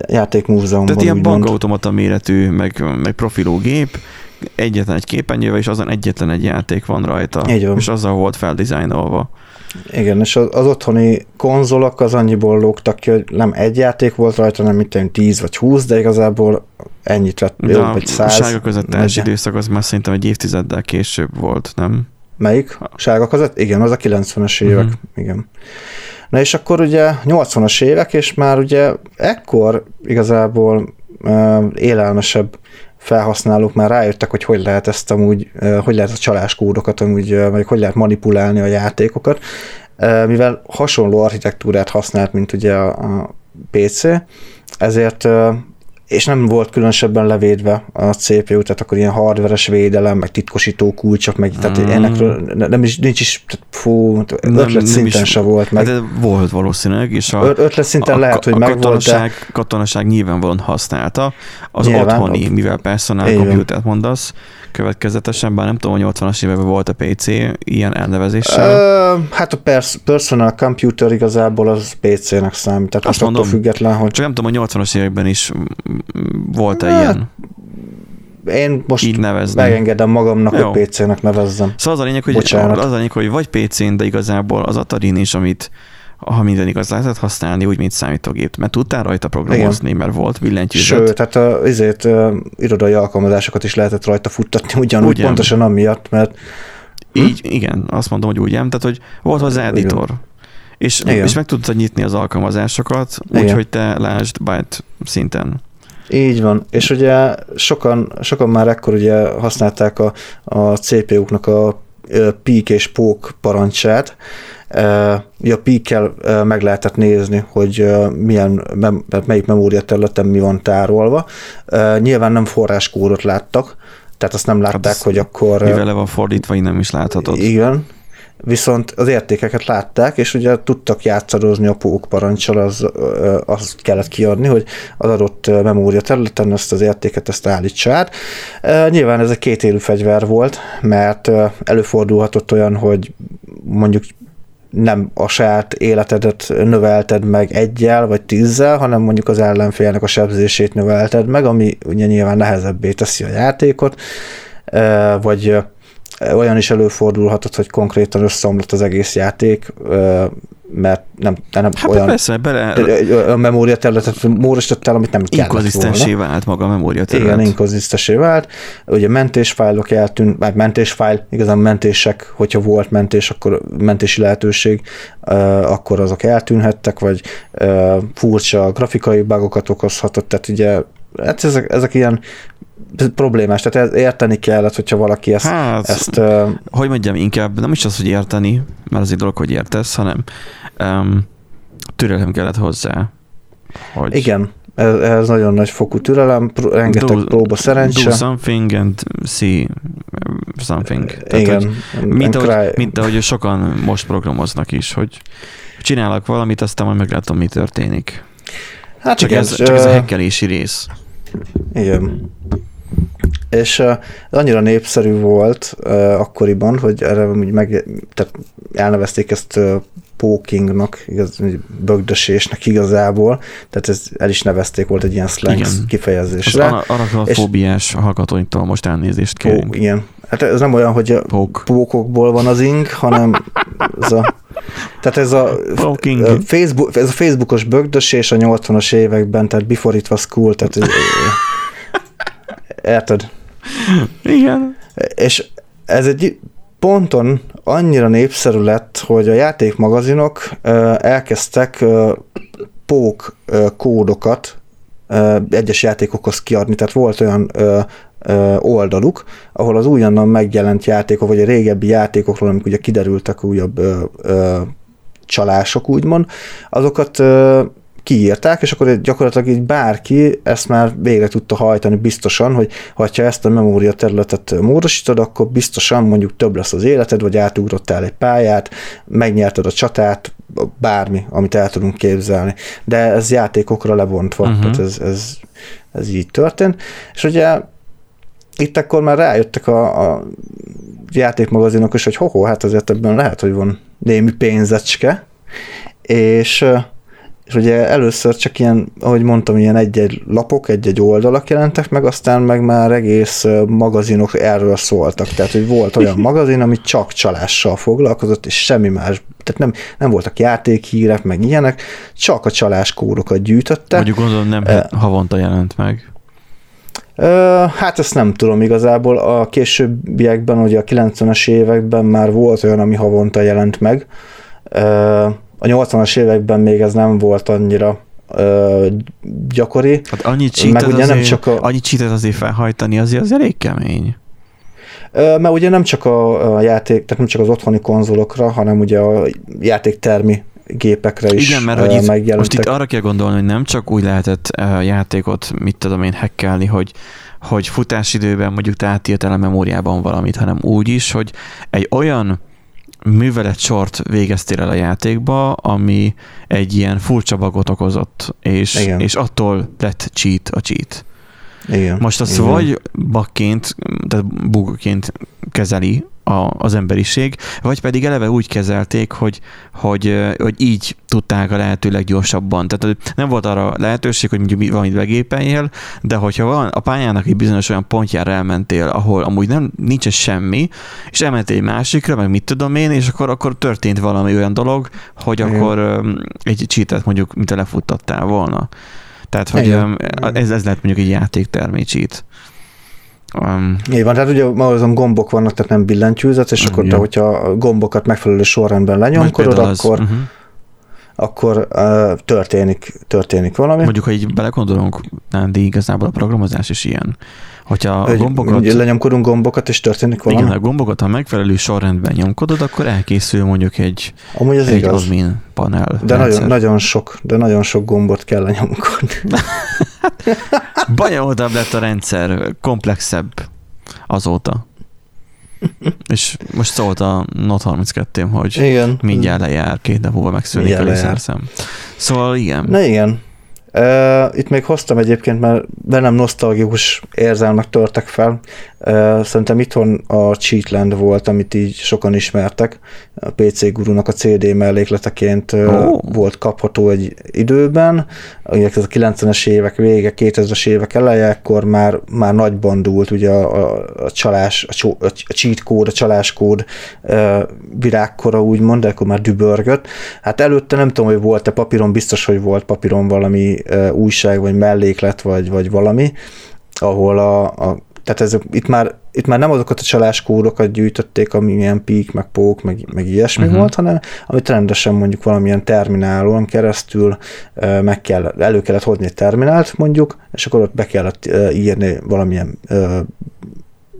játékmúzeumban. Tehát ilyen bankautomata méretű, meg, meg profilú gép, egyetlen egy képernyővel, és azon egyetlen egy játék van rajta. Így van. És azzal volt feldizájnolva. Igen, és az, az otthoni konzolok az annyiból lógtak ki, hogy nem egy játék volt rajta, nem mint 10 vagy 20, de igazából ennyit vett, de vagy 100. A sárga között időszak az már szerintem egy évtizeddel később volt, nem? Melyik? Sárga között? Igen, az a 90-es évek. Uh-huh. Igen. Na és akkor ugye 80-as évek, és már ugye ekkor igazából uh, élelmesebb felhasználók már rájöttek, hogy hogy lehet ezt amúgy, uh, hogy lehet a csaláskódokat amúgy, uh, vagy hogy lehet manipulálni a játékokat, uh, mivel hasonló architektúrát használt, mint ugye a, a PC, ezért és nem volt különösebben levédve a CPU, tehát akkor ilyen hardveres védelem, meg titkosító kulcsok, meg tehát mm. ennek nem is, nincs is, tehát fú, ötlet nem, szinten nem is, se volt meg. Hát volt valószínűleg, és a, ötlet szinten a, lehet, hogy a meg katonaság, de... katonaság nyilvánvalóan használta, az Nyilván, otthoni, mivel personal computert mondasz, következetesen, bár nem tudom, hogy 80-as években volt a PC ilyen elnevezéssel. Uh, hát a pers- personal computer igazából az PC-nek számít, tehát Azt mondom, független, hogy... Csak nem tudom, hogy 80-as években is volt-e hát, ilyen én most így nevezni. megengedem magamnak, Jó. hogy PC-nek nevezzem. Szóval az a lényeg, hogy, Bocsánat. az a lényeg, hogy vagy PC-n, de igazából az Atari is, amit ha minden igaz lehetett használni, úgy, mint számítógép, mert tudtál rajta programozni, Igen. mert volt billentyűzet. Sőt, tehát a, izét, uh, irodai alkalmazásokat is lehetett rajta futtatni, ugyanúgy Ugyan. pontosan amiatt, mert... Így, hm? igen, azt mondom, hogy úgy, tehát hogy volt hozzá editor. És, és meg tudtad nyitni az alkalmazásokat, úgyhogy te lásd byte szinten. Így van, és ugye sokan, sokan már ekkor ugye használták a, a CPU-knak a peak és poke parancsát, a peak meg lehetett nézni, hogy milyen, melyik memóriaterületen mi van tárolva. Nyilván nem forráskódot láttak, tehát azt nem látták, hát hogy akkor... Mivel le van fordítva, nem is láthatod. Igen, viszont az értékeket látták, és ugye tudtak játszadozni a pók parancsal, az, azt kellett kiadni, hogy az adott memória területen ezt az értéket ezt állítsa át. Nyilván ez egy kétélű fegyver volt, mert előfordulhatott olyan, hogy mondjuk nem a saját életedet növelted meg egyel vagy tízzel, hanem mondjuk az ellenfélnek a sebzését növelted meg, ami ugye nyilván nehezebbé teszi a játékot, vagy olyan is előfordulhatott, hogy konkrétan összeomlott az egész játék, mert nem, nem hát olyan persze, bele... a memória területet módosítottál, amit nem kellett volna. vált maga a memória terület. Igen, inkonzisztensé vált. Ugye mentésfájlok eltűnt, vagy mentésfájl, igazán mentések, hogyha volt mentés, akkor mentési lehetőség, akkor azok eltűnhettek, vagy furcsa grafikai bugokat okozhatott, tehát ugye hát ezek, ezek ilyen problémás, tehát érteni kellett, hogyha valaki ezt... Hát, ezt hogy mondjam, inkább nem is az, hogy érteni, mert az egy dolog, hogy értesz, hanem um, türelem kellett hozzá. Hogy... Igen, ez, ez nagyon nagy fokú türelem, rengeteg do, próba szerencse. Do something and see something. Tehát, Igen. Hogy, mint, ahogy, mint ahogy sokan most programoznak is, hogy csinálok valamit, aztán majd meglátom, mi történik. Hát csak, igen, ez, csak ez a hekkelési rész. Igen. És uh, annyira népszerű volt uh, akkoriban, hogy erre meg, tehát elnevezték ezt uh, pokingnak, igaz, bögdösésnek igazából, tehát ez el is nevezték, volt egy ilyen slang igen. kifejezésre. Az arachnofóbiás hallgatóinktól most elnézést kérünk. Ó, igen. Hát ez nem olyan, hogy a Pók. pókokból van az ink, hanem ez a tehát ez a, Facebook, ez a Facebookos bögdösés a 80-as években, tehát before it was cool, tehát érted? Igen. És ez egy ponton annyira népszerű lett, hogy a játékmagazinok elkezdtek pók kódokat egyes játékokhoz kiadni, tehát volt olyan oldaluk, ahol az újonnan megjelent játékok, vagy a régebbi játékokról, amik ugye kiderültek újabb csalások, úgymond, azokat kiírták, és akkor gyakorlatilag így bárki ezt már végre tudta hajtani biztosan, hogy ha ezt a memória területet módosítod, akkor biztosan mondjuk több lesz az életed, vagy átugrottál egy pályát, megnyerted a csatát, bármi, amit el tudunk képzelni. De ez játékokra lebontva, uh-huh. tehát ez, ez, ez így történt. És ugye itt akkor már rájöttek a, a játékmagazinok is, hogy hoho, hát azért ebben lehet, hogy van némi pénzecske, és és ugye először csak ilyen, ahogy mondtam, ilyen egy-egy lapok, egy-egy oldalak jelentek meg, aztán meg már egész magazinok erről szóltak. Tehát, hogy volt olyan magazin, ami csak csalással foglalkozott, és semmi más. Tehát nem, nem voltak játékhírek, meg ilyenek, csak a csalás kódokat gyűjtötte. Mondjuk gondolom nem uh, havonta jelent meg. Hát ezt nem tudom igazából. A későbbiekben, ugye a 90-es években már volt olyan, ami havonta jelent meg. A 80-as években még ez nem volt annyira ö, gyakori. Hát annyit cheatet, ugye azért, nem csak a... annyit cheatet azért felhajtani, azért az elég kemény. Mert ugye nem csak a, a játék, tehát nem csak az otthoni konzolokra, hanem ugye a játéktermi gépekre is Igen, mert hogy itt, most itt arra kell gondolni, hogy nem csak úgy lehetett játékot, mit tudom én, hackelni, hogy, hogy futásidőben mondjuk te átírtál a memóriában valamit, hanem úgy is, hogy egy olyan művelet sort végeztél el a játékba, ami egy ilyen furcsa bagot okozott, és, és attól lett cheat a cheat. Igen. Most azt Igen. vagy bugként, tehát bugként kezeli a, az emberiség, vagy pedig eleve úgy kezelték, hogy, hogy, hogy így tudták a lehető leggyorsabban. Tehát nem volt arra lehetőség, hogy mondjuk valamit begépeljél, de hogyha van a pályának egy bizonyos olyan pontjára elmentél, ahol amúgy nem nincs semmi, és elmentél egy másikra, meg mit tudom én, és akkor, akkor történt valami olyan dolog, hogy Igen. akkor egy cheatet mondjuk, mint lefuttattál volna. Tehát, hogy Igen. ez, ez lehet mondjuk egy játéktermi cheat. Um, Így van, tehát ugye ma azon gombok vannak, tehát nem billentyűzet, és akkor te, hogyha a gombokat megfelelő sorrendben lenyomkodod, akkor, uh-huh. akkor uh, történik, történik valami. Mondjuk, ha így belegondolunk, de igazából a programozás is ilyen. Hogyha a gombokat... Lenyomkodunk gombokat, és történik valami? Igen, a gombokat, ha megfelelő sorrendben nyomkodod, akkor elkészül mondjuk egy, Amúgy ez egy igaz. admin panel. De nagyon, nagyon, sok, de nagyon sok gombot kell lenyomkodni. Bonyolultabb lett a rendszer, komplexebb azóta. És most szólt a Note 32 hogy igen. mindjárt lejár, két nap múlva megszűnik a lézerszem. Szóval igen. Na igen. Uh, itt még hoztam egyébként, mert bennem nosztalgikus érzelmek törtek fel. Uh, szerintem itthon a Cheatland volt, amit így sokan ismertek. A PC Gurunak a CD mellékleteként uh, oh. volt kapható egy időben. Ugye ez a 90-es évek vége, 2000-es évek eleje, akkor már, már nagy bandult ugye a, a, a csalás, a, a cheat kód, a csaláskód uh, virágkora úgymond, de akkor már dübörgött. Hát előtte nem tudom, hogy volt-e papíron, biztos, hogy volt papíron valami újság, vagy melléklet, vagy, vagy valami, ahol a, a tehát ez, itt, már, itt már nem azokat a csaláskódokat gyűjtötték, ami ilyen pík, meg pók, meg, meg ilyesmi uh-huh. volt, hanem amit rendesen mondjuk valamilyen terminálon keresztül meg kell, elő kellett hozni egy terminált mondjuk, és akkor ott be kellett írni valamilyen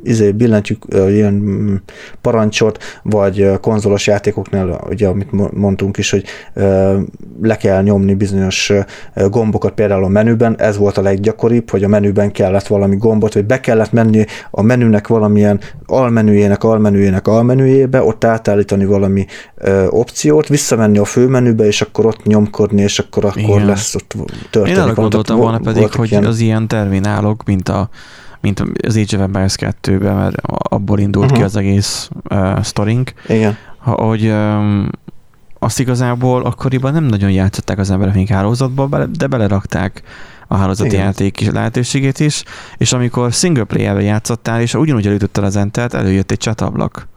izé, billentyűk, ilyen mm, parancsot, vagy konzolos játékoknál, ugye, amit mondtunk is, hogy le kell nyomni bizonyos gombokat például a menüben, ez volt a leggyakoribb, hogy a menüben kellett valami gombot, vagy be kellett menni a menünek valamilyen almenüjének, almenüjének, almenüjébe, ott átállítani valami opciót, visszamenni a főmenübe, és akkor ott nyomkodni, és akkor akkor Igen. lesz ott történik. Én arra gondoltam volna pedig, hogy ilyen... az ilyen terminálok, mint a mint az Age of Empires 2-ben, mert abból indult uh-huh. ki az egész uh, sztorink. Igen. Hogy um, azt igazából akkoriban nem nagyon játszották az emberek még hálózatba, de belerakták a hálózati Igen. játék lehetőségét is, és amikor single player játszottál, és ugyanúgy elütötted az entert, előjött egy csatablak.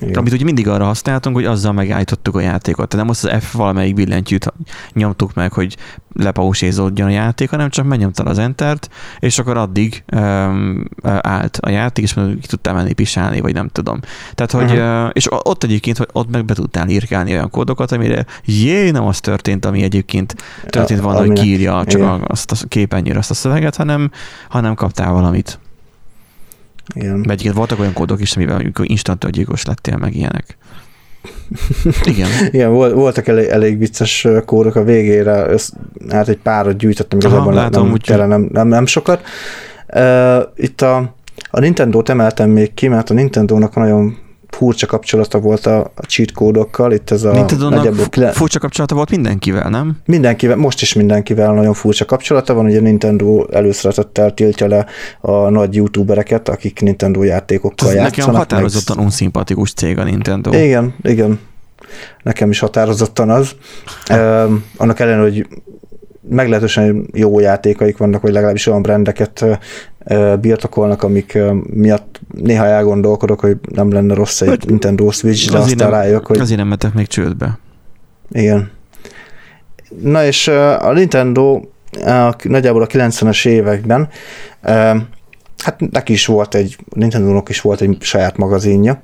Igen. Amit ugye mindig arra használtunk, hogy azzal megállítottuk a játékot. Tehát nem azt az F valamelyik billentyűt nyomtuk meg, hogy lepausézódjon a játék, hanem csak megnyomtad az Entert, és akkor addig um, állt a játék, és ki tudtál menni pisálni, vagy nem tudom. Tehát, hogy, uh-huh. és ott egyébként, hogy ott meg be tudtál írkálni olyan kódokat, amire jé, nem az történt, ami egyébként történt volna, hogy kírja csak igen. azt a képernyőre azt a szöveget, hanem, hanem kaptál valamit. Igen. Mert voltak olyan kódok is, amivel instant gyilkos lettél, meg ilyenek. Igen. Igen, voltak elég, elég vicces kódok a végére, össz, hát egy párat gyűjtöttem, igazából látom, nem, úgy... nem, nem, nem sokat. Uh, itt a, a Nintendo-t emeltem még ki, mert a Nintendo-nak nagyon furcsa kapcsolata volt a, a cheat kódokkal. Itt ez a Nintendo-nak furcsa kapcsolata volt mindenkivel, nem? Mindenkivel, most is mindenkivel nagyon furcsa kapcsolata van. Ugye Nintendo előszeretettel tiltja le a nagy youtubereket, akik Nintendo játékokkal Ez játszanak. Nekem határozottan meg... unszimpatikus cég a Nintendo. Igen, igen. Nekem is határozottan az. uh, annak ellenére, hogy meglehetősen jó játékaik vannak, vagy legalábbis olyan brendeket birtokolnak, amik miatt néha elgondolkodok, hogy nem lenne rossz egy hogy Nintendo Switch, de aztán rájövök, hogy... Azért nem metek még csődbe. Igen. Na és a Nintendo a, nagyjából a 90-es években hát neki is volt egy, Nintendo-nak is volt egy saját magazinja,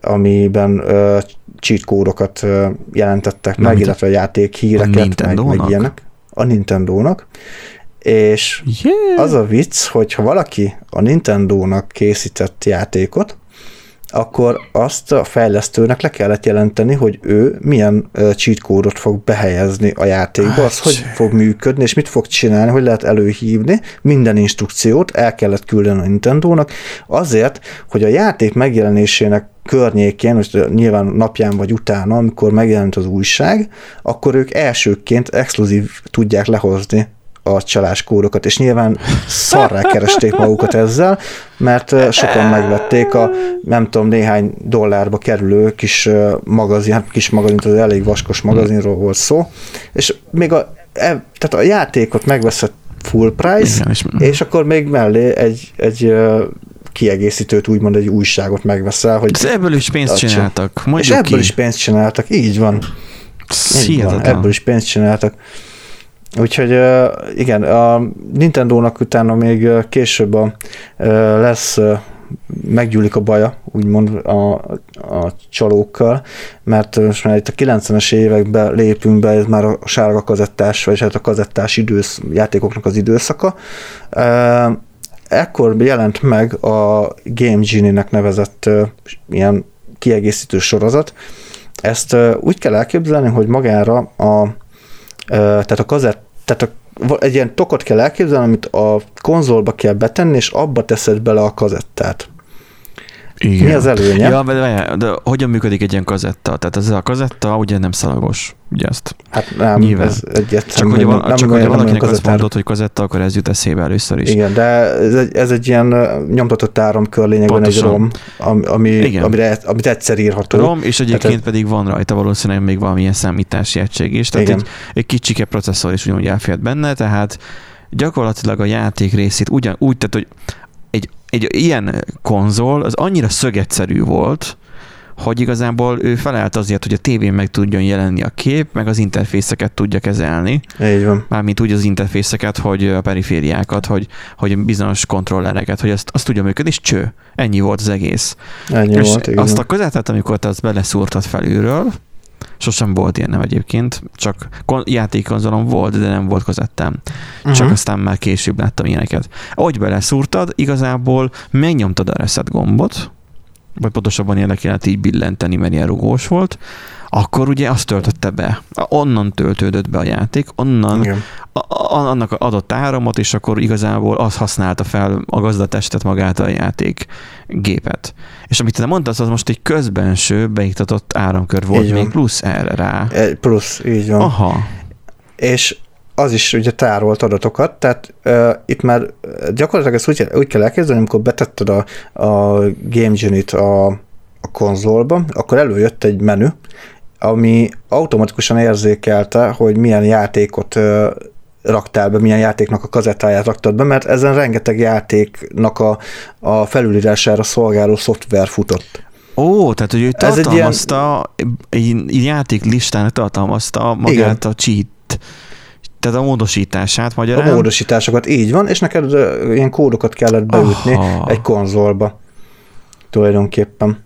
amiben uh, cheat kódokat uh, jelentettek Na, meg, illetve a játék híreket, meg, meg ilyenek. A Nintendo-nak és yeah. az a vicc, hogy ha valaki a Nintendo-nak készített játékot, akkor azt a fejlesztőnek le kellett jelenteni, hogy ő milyen cheat kódot fog behelyezni a játékba, az hogy fog működni, és mit fog csinálni, hogy lehet előhívni, minden instrukciót el kellett küldeni a Nintendo-nak, azért, hogy a játék megjelenésének környékén, most nyilván napján vagy utána, amikor megjelent az újság, akkor ők elsőként exkluzív tudják lehozni a csaláskódokat, és nyilván szarrá keresték magukat ezzel, mert sokan megvették a nem tudom, néhány dollárba kerülő kis magazin, hát kis magazin, az elég vaskos magazinról volt szó, és még a, e, tehát a játékot megveszett full price, Igen, és, és akkor még mellé egy, egy kiegészítőt, úgymond egy újságot megveszel. Hogy Ez ebből is pénzt csináltak. És ebből ki. is pénzt csináltak, így van. Így van. Ebből is pénzt csináltak. Úgyhogy igen, a Nintendo-nak utána még később a, lesz meggyűlik a baja, úgymond a, a csalókkal, mert most már itt a 90-es években lépünk be, ez már a sárga kazettás, vagy hát a kazettás idősz, játékoknak az időszaka. Ekkor jelent meg a Game Genie-nek nevezett ilyen kiegészítő sorozat. Ezt úgy kell elképzelni, hogy magára a tehát a kazett, tehát a egy ilyen tokot kell elképzelni, amit a konzolba kell betenni, és abba teszed bele a kazettát. Igen. Mi az előnye? Ja, de, de hogyan működik egy ilyen kazetta? Tehát ez a kazetta ugye nem szalagos, ugye ezt? Hát nem, Nyilván. ez egyetlen. Csak, hogy, nem, csak hogy valakinek azt mondod, hogy kazetta, akkor ez jut eszébe először is. Igen, de ez egy, ez egy ilyen nyomtatott áramkör lényegben egy ROM, ami, Igen. amire, amit egyszer írható. ROM, és egyébként tehát, pedig van rajta valószínűleg még valamilyen számítási egység is. Tehát Igen. egy, egy kicsike processzor is ugyanúgy elfért benne, tehát gyakorlatilag a játék részét ugyan, úgy, tehát hogy egy, ilyen konzol az annyira szögetszerű volt, hogy igazából ő felállt azért, hogy a tévén meg tudjon jelenni a kép, meg az interfészeket tudja kezelni. Így van. Mármint úgy az interfészeket, hogy a perifériákat, hogy, hogy bizonyos kontrollereket, hogy azt, azt tudja működni, és cső. Ennyi volt az egész. Ennyi és volt, igen. Azt a közetet, amikor te azt beleszúrtad felülről, Sosem volt ilyen nem egyébként, csak játékkonzolom volt, de nem volt kazettám. Uh-huh. Csak aztán már később láttam ilyeneket. Ahogy beleszúrtad, igazából megnyomtad a reset gombot, vagy pontosabban kellett így billenteni, mert ilyen rugós volt, akkor ugye azt töltötte be. Onnan töltődött be a játék, onnan Igen. A, annak adott áramot, és akkor igazából az használta fel a gazdatestet magát a játék gépet. És amit te mondtasz, az most egy közbenső beiktatott áramkör volt így még van. plusz erre rá. Egy plusz, így van. Aha. És az is ugye tárolt adatokat, tehát uh, itt már gyakorlatilag ezt úgy, úgy kell elképzelni, amikor betetted a, a Game Genie-t a, a konzolba, akkor előjött egy menü, ami automatikusan érzékelte, hogy milyen játékot raktál be, milyen játéknak a kazettáját raktad be, mert ezen rengeteg játéknak a, a felülírására szolgáló szoftver futott. Ó, tehát hogy ő tartalmazta, egy, ilyen... egy játék listának tartalmazta magát Igen. a cheat tehát a módosítását magyarán? A módosításokat, így van, és neked ilyen kódokat kellett beütni Aha. egy konzolba tulajdonképpen.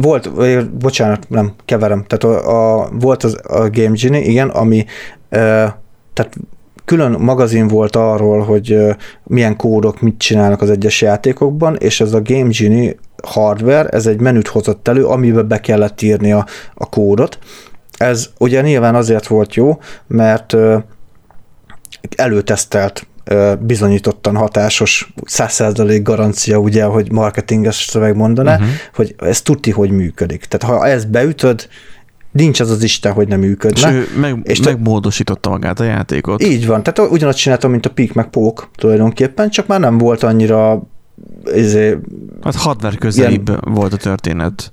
Volt, bocsánat, nem, keverem, tehát a, a, volt az, a Game Genie, igen, ami tehát külön magazin volt arról, hogy milyen kódok mit csinálnak az egyes játékokban, és ez a Game Genie hardware, ez egy menüt hozott elő, amiben be kellett írni a, a kódot. Ez ugye nyilván azért volt jó, mert előtesztelt bizonyítottan hatásos 100% garancia, ugye, hogy marketinges szöveg mondaná, uh-huh. hogy ez tudti, hogy működik. Tehát ha ezt beütöd, nincs az az Isten, hogy nem működne. És ő meg, és megmódosította magát a játékot. Így van, tehát ugyanazt csináltam, mint a Peak meg Pók tulajdonképpen, csak már nem volt annyira izé, Hát hardware közelibb ilyen, volt a történet.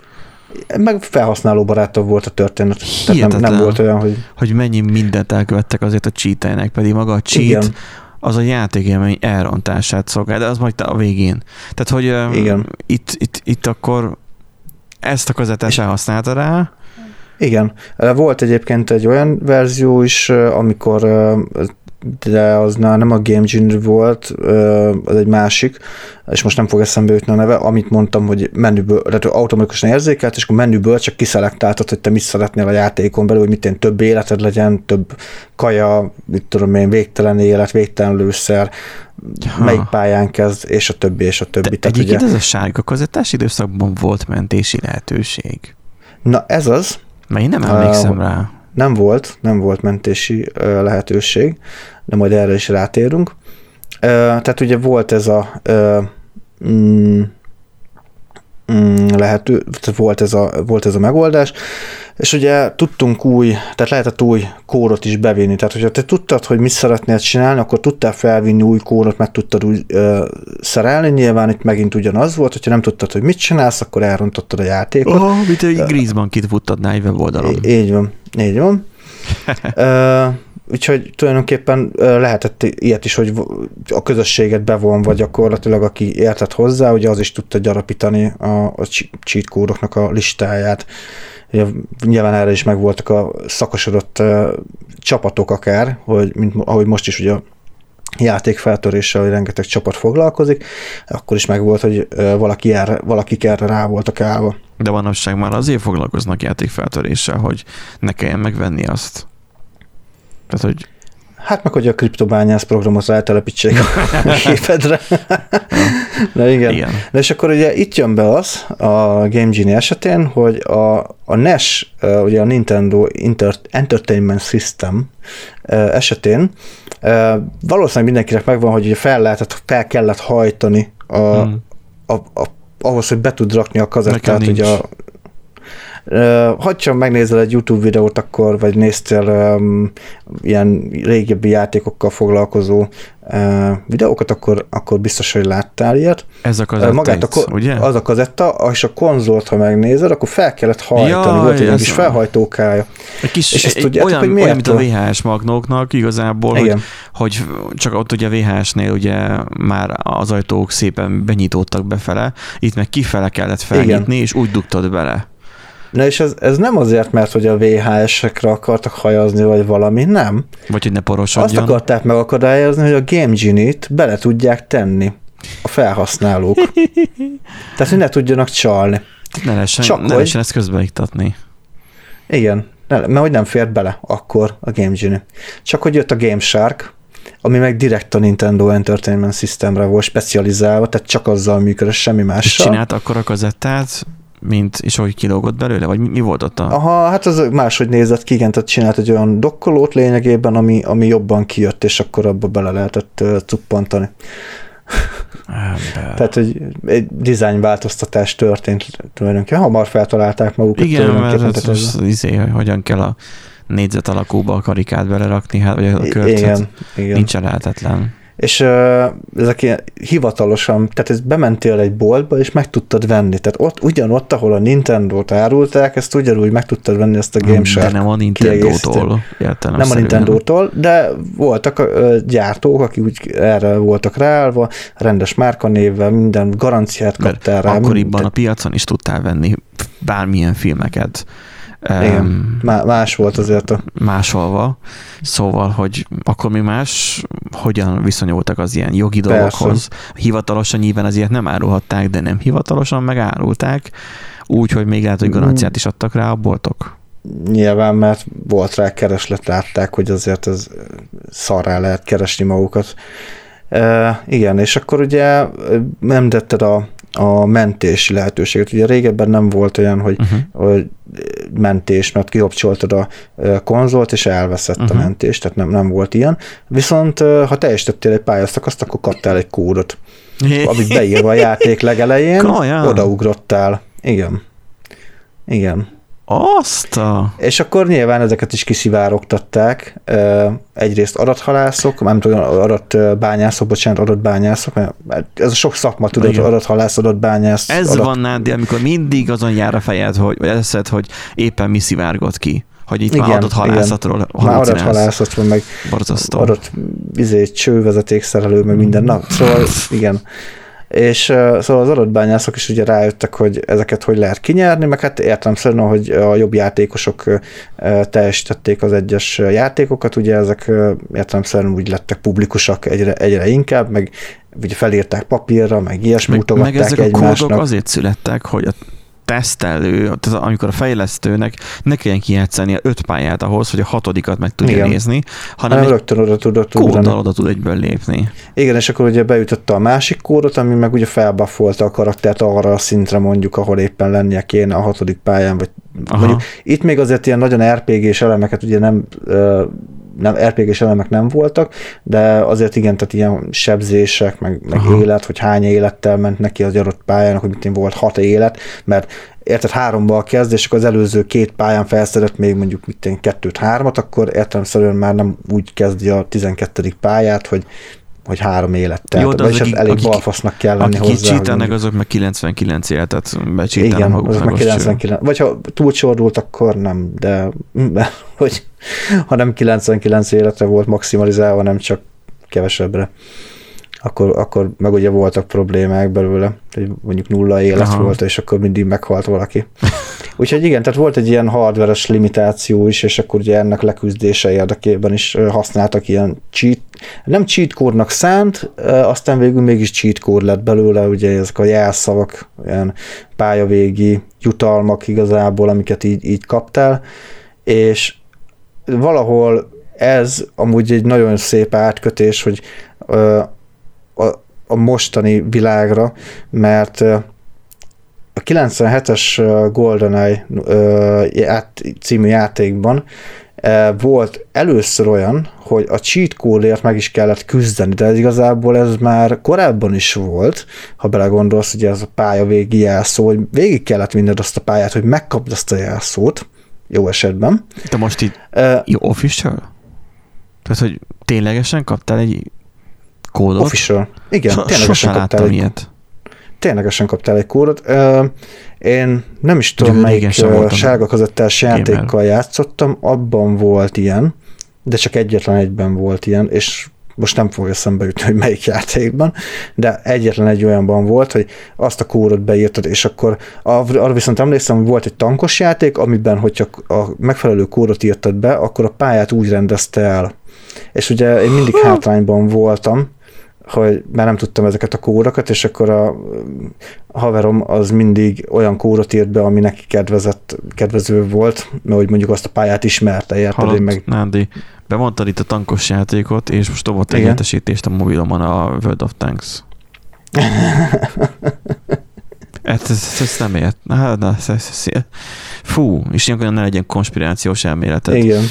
Meg felhasználó barátabb volt a történet. Tehát nem, nem volt olyan, hogy... Hogy mennyi mindent elkövettek azért a cheat pedig maga a cheat, Igen. Az a játékélmény elrontását szolgál, de az majd a végén. Tehát, hogy Igen. Itt, itt, itt akkor ezt a kazettát elhasználta rá, igen. Volt egyébként egy olyan verzió is, amikor de az nem a Game Genie volt, az egy másik, és most nem fog eszembe jutni a neve, amit mondtam, hogy menüből, tehát automatikusan érzékelt, és akkor menüből csak kiszelektáltad, hogy te mit szeretnél a játékon belül, hogy mit több életed legyen, több kaja, mit tudom én, végtelen élet, végtelen lőszer, ha. melyik pályán kezd, és a többi, és a többi. De egyébként ugye... ez a sárga kazettás időszakban volt mentési lehetőség. Na ez az, mert én nem emlékszem uh, rá. Nem volt, nem volt mentési lehetőség, de majd erre is rátérünk. Tehát ugye volt ez a mm, mm, lehető, volt ez, a, volt ez a megoldás, és ugye tudtunk új, tehát lehetett új kódot is bevinni, tehát hogyha te tudtad, hogy mit szeretnél csinálni, akkor tudtál felvinni új kódot, meg tudtad úgy ö, szerelni, nyilván itt megint ugyanaz volt, hogyha nem tudtad, hogy mit csinálsz, akkor elrontottad a játékot. Oh, mint egy Griezmann kit futtadnál egy weboldalon. Így van, így van. ö, úgyhogy tulajdonképpen lehetett ilyet is, hogy a közösséget bevonva gyakorlatilag, aki értett hozzá, ugye az is tudta gyarapítani a, a cheat kódoknak a listáját. Ugye, nyilván erre is megvoltak a szakosodott csapatok akár, hogy mint, ahogy most is ugye a játékfeltöréssel, rengeteg csapat foglalkozik, akkor is megvolt, hogy valaki erre, valakik erre rá voltak állva. De manapság már azért foglalkoznak játékfeltöréssel, hogy ne kelljen megvenni azt. Tehát, hogy Hát meg, hogy a kriptobányász programot rátelepítsék a képedre. De igen. igen. De és akkor ugye itt jön be az a Game Genie esetén, hogy a, a NES, ugye a Nintendo Entertainment System esetén valószínűleg mindenkinek megvan, hogy ugye fel, lehetett, fel kellett hajtani a, hmm. a, a, ahhoz, hogy be tud rakni a kazettát, ugye a, ha csak megnézel egy YouTube videót, akkor, vagy néztél um, ilyen régebbi játékokkal foglalkozó uh, videókat, akkor, akkor biztos, hogy láttál ilyet. Ez a kazetta Magát a, ugye? Az a kazetta, és a konzolt, ha megnézed, akkor fel kellett hajtani, ja, volt egy kis felhajtókája. Egy kis, és ezt egy tudjátok, olyan, hogy miért? olyan, mint a VHS magnóknak igazából, hogy, hogy, csak ott ugye a VHS-nél ugye már az ajtók szépen benyitódtak befele, itt meg kifele kellett felnyitni, Igen. és úgy dugtad bele. Na és ez, ez nem azért, mert hogy a VHS-ekre akartak hajazni, vagy valami, nem. Vagy hogy ne porosodjon. Azt akarták megakadályozni, hogy a Game Genie-t bele tudják tenni a felhasználók. Tehát, hogy ne tudjanak csalni. Ne lehessen, Csak ne lehessen ezt közbeiktatni. Igen, mert hogy nem fért bele akkor a Game Genie. Csak hogy jött a Game Shark, ami meg direkt a Nintendo Entertainment Systemre volt specializálva, tehát csak azzal működött, semmi mással. És csinált akkor a kazettát, mint, és hogy kilógott belőle, vagy mi, mi volt ott a... Aha, hát az máshogy nézett ki, igen, tehát csinált egy olyan dokkolót lényegében, ami, ami jobban kijött, és akkor abba bele lehetett uh, cuppantani. Ember. Tehát, hogy egy design változtatás történt tulajdonképpen. Hamar feltalálták magukat. Igen, mert ez, az, az izé, hogy hogyan kell a négyzet alakúba a karikát belerakni, hát, vagy a körcet. Igen, igen. Nincs lehetetlen és uh, ezek ilyen hivatalosan, tehát ez bementél egy boltba, és meg tudtad venni. Tehát ott, ugyanott, ahol a Nintendo-t árulták, ezt ugyanúgy meg tudtad venni ezt a Game Shark De nem a Nintendo-tól. Nem a Nintendo-tól, de voltak uh, gyártók, akik úgy erre voltak ráállva, rendes márkanévvel, minden garanciát kaptál rá. Akkoriban a piacon is tudtál venni bármilyen filmeket igen, um, más volt azért a... Másolva. Szóval, hogy akkor mi más, hogyan viszonyultak az ilyen jogi dolgokhoz. Persze. Hivatalosan nyilván az ilyet nem árulhatták, de nem hivatalosan megárulták, úgy, hogy még lehet, hogy garanciát is adtak rá a boltok. Nyilván, mert volt rá kereslet, látták, hogy azért ez szarrá lehet keresni magukat. E, igen, és akkor ugye említetted a a mentési lehetőséget. Ugye régebben nem volt olyan, hogy, uh-huh. mentés, mert kikapcsoltad a konzolt, és elveszett uh-huh. a mhm. mentés, tehát nem, nem volt ilyen. Viszont ha teljesítettél egy pályaszakaszt, akkor kaptál egy kódot, amit beírva a játék legelején, odaugrottál. Igen. Igen. Azt a... És akkor nyilván ezeket is kiszivárogtatták. Egyrészt adathalászok, nem tudom, adatbányászok, bocsánat, adatbányászok, mert ez a sok szakma, tudod, Igen. adathalász, adatbányász. Ez adat... van nádi, amikor mindig azon jár a fejed, hogy, vagy eszed, hogy éppen mi szivárgott ki hogy itt igen, már adathalászatról Már adathalászatról, meg Borzasztó. adat izé, csővezetékszerelő, meg minden. Na, szóval igen. És uh, szóval az adatbányászok is ugye rájöttek, hogy ezeket hogy lehet kinyerni, meg hát értelemszerűen, hogy a jobb játékosok uh, teljesítették az egyes játékokat, ugye ezek uh, értelemszerűen úgy lettek publikusak egyre, egyre inkább, meg ugye felírták papírra, meg ilyesmi meg, meg ezek egymásnak. a kódok azért születtek, hogy a tesztelő, tehát amikor a fejlesztőnek ne kelljen kijátszani öt pályát ahhoz, hogy a hatodikat meg tudja Igen. nézni, hanem hanem rögtön oda tudott kóddal oda tud egyből lépni. Igen, és akkor ugye beütötte a másik kódot, ami meg ugye felbuffolta a karaktert arra a szintre mondjuk, ahol éppen lennie kéne a hatodik pályán, vagy Aha. mondjuk itt még azért ilyen nagyon RPG-s elemeket ugye nem nem, RPG-s elemek nem voltak, de azért igen, tehát ilyen sebzések, meg, meg élet, hogy hány élettel ment neki az adott pályának, hogy mit volt hat élet, mert érted háromba kezd, és akkor az előző két pályán felszedett még mondjuk mit én, kettőt, hármat, akkor értelemszerűen már nem úgy kezdi a 12. pályát, hogy hogy három élettel. Jó, de az, akik, elég akik, balfasznak kell lenni akik hozzá. Akik cheatelnek, azok meg 99 életet becsételnek Igen, azok meg 99. Vagy ha túlcsordult, akkor nem, de hogy ha nem 99 életre volt maximalizálva, nem csak kevesebbre akkor, akkor meg ugye voltak problémák belőle, hogy mondjuk nulla élet Aha. volt, és akkor mindig meghalt valaki. Úgyhogy igen, tehát volt egy ilyen hardveres limitáció is, és akkor ugye ennek leküzdése érdekében is használtak ilyen cheat, nem cheat code szánt, aztán végül mégis cheat code lett belőle, ugye ezek a jelszavak, ilyen pályavégi jutalmak igazából, amiket így, így kaptál, és valahol ez amúgy egy nagyon szép átkötés, hogy a, mostani világra, mert a 97-es GoldenEye című játékban volt először olyan, hogy a cheat code meg is kellett küzdeni, de ez igazából ez már korábban is volt, ha belegondolsz, ugye ez a pálya végi jelszó, hogy végig kellett vinned azt a pályát, hogy megkapd azt a jelszót, jó esetben. De most itt uh, jó official? Tehát, hogy ténylegesen kaptál egy kódot? Official. Igen, so, ténylegesen kaptál egy, ilyet. Ténylegesen kaptál egy kódot. Én nem is tudom, melyik sárga kazettás játékkal játszottam, abban volt ilyen, de csak egyetlen egyben volt ilyen, és most nem fog eszembe jutni, hogy melyik játékban, de egyetlen egy olyanban volt, hogy azt a kódot beírtad, és akkor arra viszont emlékszem, hogy volt egy tankos játék, amiben, hogyha a megfelelő kódot írtad be, akkor a pályát úgy rendezte el. És ugye én mindig hátrányban voltam, hogy már nem tudtam ezeket a kódokat, és akkor a haverom az mindig olyan kódot írt be, ami neki kedvezett, kedvező volt, mert hogy mondjuk azt a pályát ismerte, érted? Hallott, meg... Nándi, bemondtad itt a tankos játékot, és most dobott egy értesítést a mobilomon a World of Tanks. Hát ezt, ezt nem ért. Na, na, ez, ez, ez, fú, és ilyenkor ne legyen konspirációs elméletet. Igen.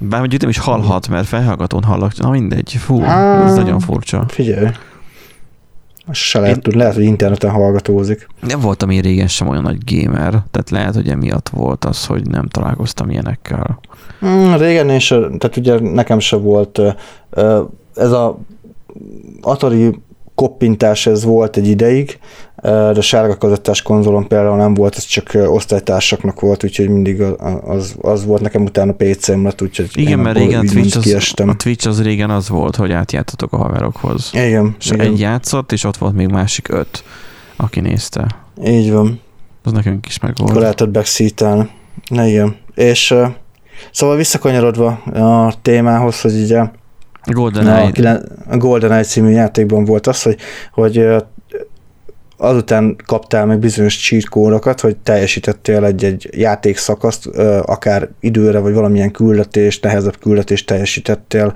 Bár mondjuk nem is hallhat, mert felhallgatón hallak. Na mindegy, fú, Há, ez nagyon furcsa. Figyelj. Se lehet, én, lehet, hogy interneten hallgatózik. Nem voltam én régen sem olyan nagy gamer, tehát lehet, hogy emiatt volt az, hogy nem találkoztam ilyenekkel. Mm, régen is, tehát ugye nekem se volt ez a Atari koppintás ez volt egy ideig, de sárga kazettás konzolon például nem volt, ez csak osztálytársaknak volt, úgyhogy mindig az, az volt nekem utána PC-m lett, úgyhogy Igen, mert régen Twitch az, a Twitch az régen az volt, hogy átjáttatok a haverokhoz. Igen. És igen. egy játszott, és ott volt még másik öt, aki nézte. Így van. Az nekünk is meg volt. Akkor lehetett backseat Na igen. És uh, szóval visszakanyarodva a témához, hogy ugye GoldenEye. A GoldenEye című játékban volt az, hogy, hogy azután kaptál meg bizonyos cheat kódokat, hogy teljesítettél egy-egy játékszakaszt, akár időre, vagy valamilyen küldetést, nehezebb küldetést teljesítettél,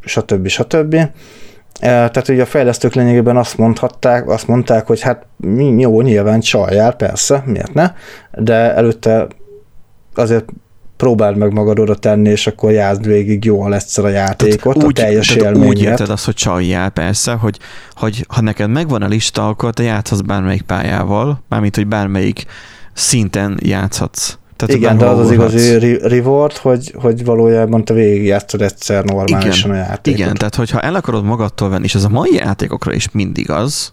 stb. stb. Tehát ugye a fejlesztők lényegében azt mondhatták, azt mondták, hogy hát jó, nyilván csaljál, persze, miért ne, de előtte azért próbáld meg magad oda tenni, és akkor játszd végig jól egyszer a játékot, tehát úgy, a teljes élményet. Úgy érted azt, hogy csaljál persze, hogy, hogy ha neked megvan a lista, akkor te játszhatsz bármelyik pályával, mármint, hogy bármelyik szinten játszhatsz. Tehát Igen, de az az igazi reward, hogy, hogy valójában te végigjátszod egyszer normálisan igen, a játékot. Igen, tehát hogyha el akarod magadtól venni, és ez a mai játékokra is mindig az,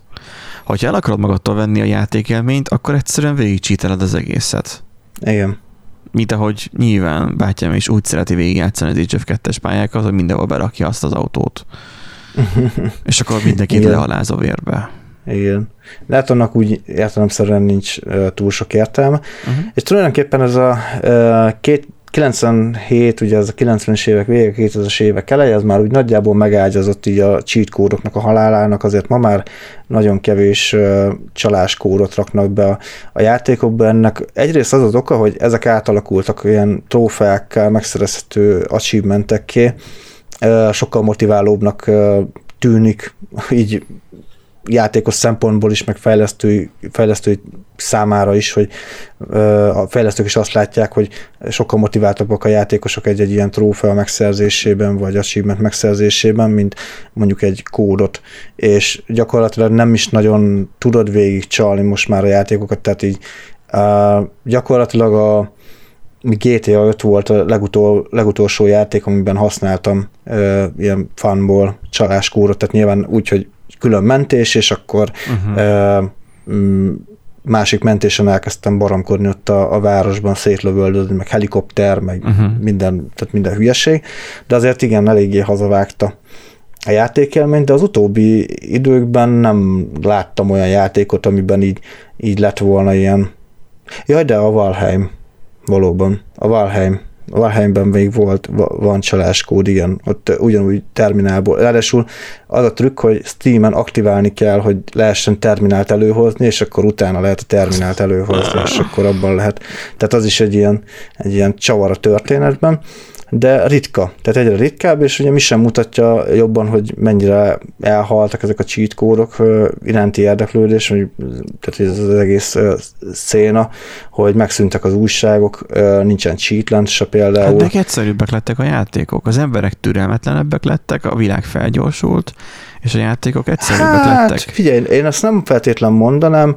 hogyha el akarod magadtól venni a játékelményt, akkor egyszerűen végigcsíteled az egészet. Igen mint ahogy nyilván bátyám is úgy szereti végigjátszani az Age of 2-es pályákat, hogy mindenhol berakja azt az autót. és akkor mindenkit lehaláz a vérbe. Igen. De hát annak úgy értelemszerűen nincs uh, túl sok értelme. Uh-huh. És tulajdonképpen ez a uh, két, 97, ugye ez a 90-es évek vége, 2000-es évek eleje, ez már úgy nagyjából megágyazott így a cheat kódoknak a halálának, azért ma már nagyon kevés csaláskódot raknak be a, a játékokba. Ennek egyrészt az az oka, hogy ezek átalakultak ilyen trófeákkal megszerezhető achievementekké, sokkal motiválóbbnak tűnik így játékos szempontból is, meg fejlesztői, fejlesztői számára is, hogy a fejlesztők is azt látják, hogy sokkal motiváltabbak a játékosok egy-egy ilyen trófea megszerzésében, vagy achievement megszerzésében, mint mondjuk egy kódot, és gyakorlatilag nem is nagyon tudod végig csalni most már a játékokat, tehát így gyakorlatilag a GTA 5 volt a legutol, legutolsó játék, amiben használtam ilyen fanból csaláskódot, tehát nyilván úgy, hogy külön mentés, és akkor uh-huh. uh, másik mentésen elkezdtem baromkodni ott a, a városban, szétlövöldözni, meg helikopter, meg uh-huh. minden, tehát minden hülyeség, de azért igen, eléggé hazavágta a játékelményt, de az utóbbi időkben nem láttam olyan játékot, amiben így, így lett volna ilyen. Jaj, de a Valheim, valóban, a Valheim Valheimben még volt, van csaláskód, igen, ott ugyanúgy terminálból. Ráadásul az a trükk, hogy Steam-en aktiválni kell, hogy lehessen terminált előhozni, és akkor utána lehet a terminált előhozni, és akkor abban lehet. Tehát az is egy ilyen, egy ilyen csavar a történetben de ritka, tehát egyre ritkább, és ugye mi sem mutatja jobban, hogy mennyire elhaltak ezek a cheat kódok iránti érdeklődés, hogy, tehát ez az egész széna, hogy megszűntek az újságok, nincsen cheatland se például. Hát de egyszerűbbek lettek a játékok, az emberek türelmetlenebbek lettek, a világ felgyorsult, és a játékok egyszerűbbek hát, lettek. figyelj, én azt nem feltétlen mondanám,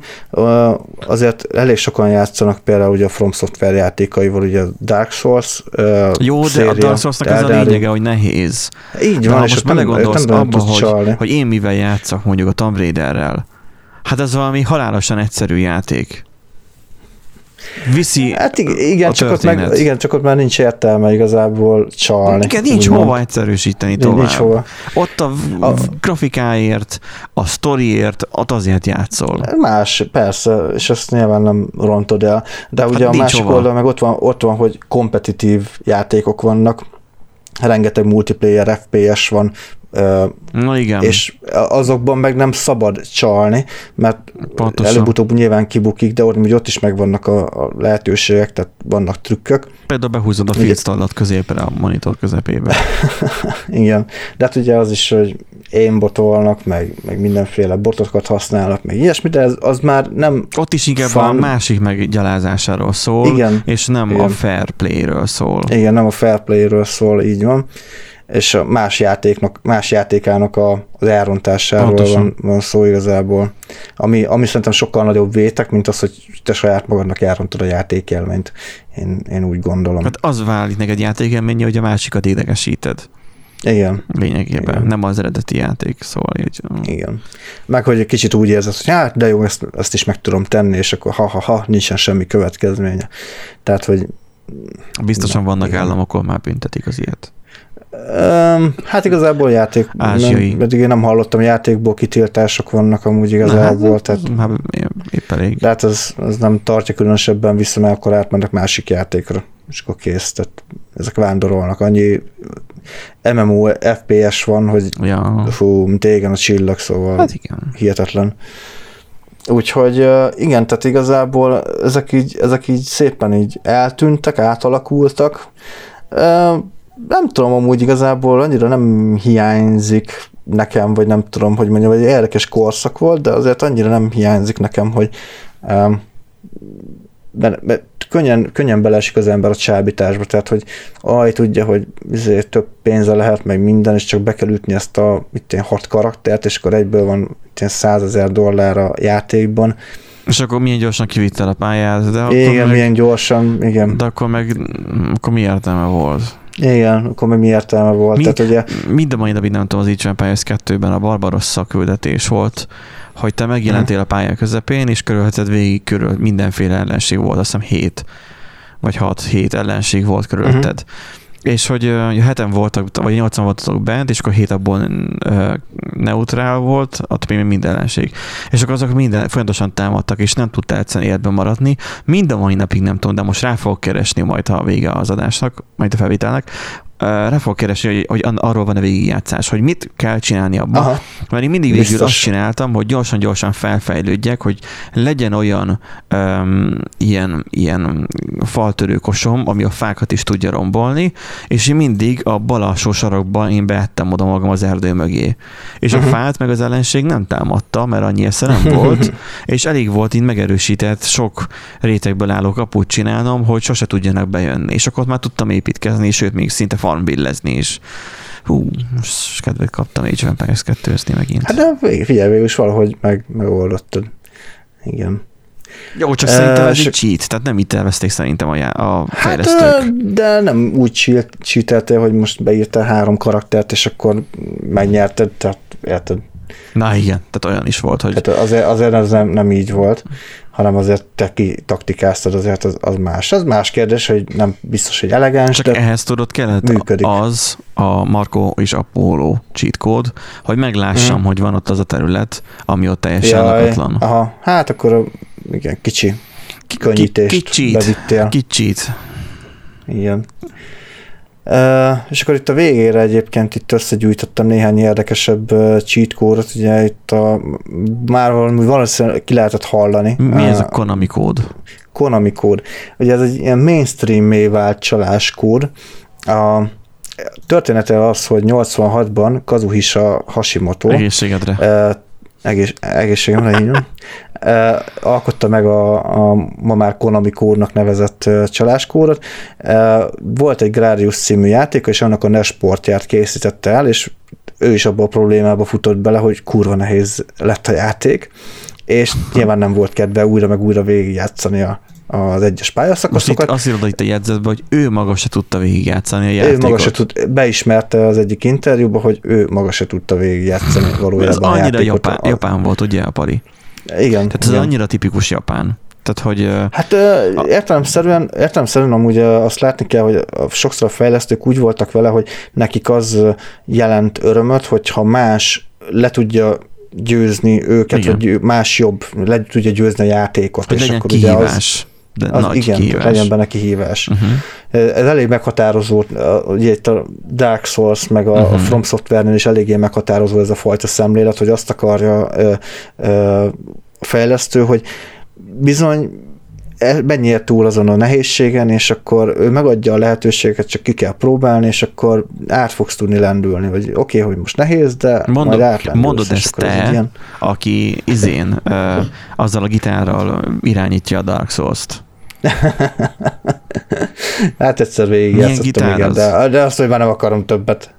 azért elég sokan játszanak például ugye a From Software játékaival, ugye a Dark Souls Jó, de széria, a Dark Souls-nak ez a lényege, hogy nehéz. Így van, Na, és most belegondolsz abba, hogy, hogy én mivel játszok mondjuk a Tomb Raiderrel, hát ez valami halálosan egyszerű játék viszi Hát igen, csak ott meg, igen, csak ott már nincs értelme igazából csalni. Igen, nincs hova van. egyszerűsíteni tovább. Nincs hova. Ott a, a grafikáért, a sztoriért, ott azért játszol. Más, persze, és ezt nyilván nem rontod el. De hát ugye a másik oldal meg ott van, ott van, hogy kompetitív játékok vannak, rengeteg multiplayer FPS van, Na igen. És azokban meg nem szabad csalni, mert Pontosan. előbb-utóbb nyilván kibukik, de ott, ott is megvannak a, a lehetőségek, tehát vannak trükkök. Például behúzod a filctallat középre a monitor közepébe. igen, de hát ugye az is, hogy én botolnak, meg, meg mindenféle botokat használnak, meg ilyesmi, de ez, az már nem Ott is inkább fun. a másik meggyalázásáról szól, igen, és nem igen. a fair play-ről szól. Igen, nem a fair play-ről szól, így van és a más játéknak, más játékának a, az elrontásáról van, van szó igazából. Ami, ami szerintem sokkal nagyobb vétek, mint az, hogy te saját magadnak elrontod a játékelményt. Én, én úgy gondolom. Hát az válik neked játékelmény, hogy a másikat idegesíted. Igen. Lényegében. Igen. Nem az eredeti játék, szóval így. Igen. Meg, hogy egy kicsit úgy érzed, hogy hát, de jó, ezt, ezt is meg tudom tenni, és akkor ha-ha-ha, nincsen semmi következménye. Tehát, hogy Biztosan na, vannak igen. államok, ahol már büntetik az ilyet. Hát igazából játék, nem, pedig én nem hallottam, játékból kitiltások vannak amúgy igazából. Hát, tehát, hát, épp elég. De hát az, az nem tartja különösebben vissza, mert akkor átmennek másik játékra, és akkor kész. Tehát ezek vándorolnak. Annyi MMO, FPS van, hogy ja. fú, mint égen a csillag, szóval hát igen. hihetetlen. Úgyhogy igen, tehát igazából ezek így, ezek így szépen így eltűntek, átalakultak nem tudom, amúgy igazából annyira nem hiányzik nekem, vagy nem tudom, hogy mondjam, egy érdekes korszak volt, de azért annyira nem hiányzik nekem, hogy um, de, de könnyen, könnyen belesik az ember a csábításba, tehát hogy aj, tudja, hogy azért több pénze lehet, meg minden, és csak be kell ütni ezt a itt ilyen hat karaktert, és akkor egyből van ilyen százezer dollár a játékban. És akkor milyen gyorsan kivittel a pályát, de igen, meg, milyen gyorsan, igen. De akkor meg, akkor mi értelme volt? Igen, akkor mi értelme volt. Mi, Tehát, ugye... Mind a mai napig nem tudom, az Age Empires 2-ben a Barbaros szaküldetés volt, hogy te megjelentél a pálya közepén, és körülheted végig körül mindenféle ellenség volt, azt hiszem 7 vagy 6-7 ellenség volt körülötted. Uh-huh és hogy heten voltak, vagy nyolcan voltatok bent, és akkor hét abból neutrál volt, ott még minden ellenség. És akkor azok minden folyamatosan támadtak, és nem tudtál egyszerűen életben maradni. Mind a mai napig nem tudom, de most rá fogok keresni majd, ha a vége az adásnak, majd a felvételnek, rá fog keresni, hogy, hogy arról van a végigjátszás, hogy mit kell csinálni abban. Aha. Mert én mindig végül Biztos. azt csináltam, hogy gyorsan-gyorsan felfejlődjek, hogy legyen olyan um, ilyen, ilyen faltörőkosom, ami a fákat is tudja rombolni, és én mindig a bal alsó sarokban én beettem oda magam az erdő mögé. És uh-huh. a mhm. fát meg az ellenség nem támadta, mert annyi esze nem volt, és elég volt így megerősített sok rétegből álló kaput csinálnom, hogy sose tudjanak bejönni. És akkor már tudtam építkezni, sőt, még szinte farmbillezni is. Hú, most kedvet kaptam Age of Empires 2 megint. Hát de figyelj, végül is valahogy meg, megoldottad. Igen. Jó, csak uh, szerintem ez egy cheat, tehát nem itt elveszték szerintem a, a hát, fejlesztők. Hát, de nem úgy cheateltél, hogy most beírtál három karaktert, és akkor megnyerted, tehát érted? Na igen, tehát olyan is volt, hogy... Tehát azért, azért ez nem, nem így volt hanem azért te ki taktikáztad, azért az, az más. Az más kérdés, hogy nem biztos, hogy elegáns, Csak de ehhez tudod kellett működik. az a Marco és Apollo cheat code, hogy meglássam, hmm. hogy van ott az a terület, ami ott teljesen Jaj, lakatlan. Aha, hát akkor igen, kicsi kikönnyítést kicsit, bevittél. Kicsit. Igen. Uh, és akkor itt a végére egyébként itt összegyűjtöttem néhány érdekesebb uh, cheat kódot, ugye itt a, már valami valószínűleg ki lehetett hallani. Mi uh, ez a Konami kód? Konami kód. Ugye ez egy ilyen mainstream vált csaláskód. A története az, hogy 86-ban Kazuhisa Hashimoto Egészségedre. Egész, egészségemre, így alkotta meg a, a ma már Konami kódnak nevezett csaláskódot. Volt egy Gradius című játék, és annak a NES sportját készítette el, és ő is abban a problémába futott bele, hogy kurva nehéz lett a játék, és nyilván nem volt kedve újra meg újra végigjátszani a, az egyes pályaszakaszokat. Most itt azt írod itt a jegyzetben, hogy ő maga se tudta végigjátszani a játékot. Ő maga se tud, beismerte az egyik interjúban, hogy ő maga se tudta végigjátszani valójában Ez annyira a játékot. Japán, japán volt ugye a pari. Igen. Tehát ez igen. annyira tipikus japán. Tehát, hogy... Hát értelemszerűen, értelemszerűen amúgy azt látni kell, hogy sokszor a fejlesztők úgy voltak vele, hogy nekik az jelent örömöt, hogyha más le tudja győzni őket, Igen. vagy más jobb, le tudja győzni a játékot. Hogy és legyen akkor kihívás. Ugye az, de az nagy igen, kihívás. legyen benne kihívás. Uh-huh. Ez elég meghatározó, ugye itt a Dark Souls, meg a, uh-huh. a From Software-nél is eléggé meghatározó ez a fajta szemlélet, hogy azt akarja ö, ö, a fejlesztő, hogy bizony menjél túl azon a nehézségen, és akkor ő megadja a lehetőséget, csak ki kell próbálni, és akkor át fogsz tudni lendülni, vagy oké, okay, hogy most nehéz, de mondod, majd átlendülsz. Mondod ezt te, ez ilyen... aki izén uh, azzal a gitárral irányítja a Dark Souls-t. hát egyszer végigjátszottam, igen, de, de azt, hogy már nem akarom többet.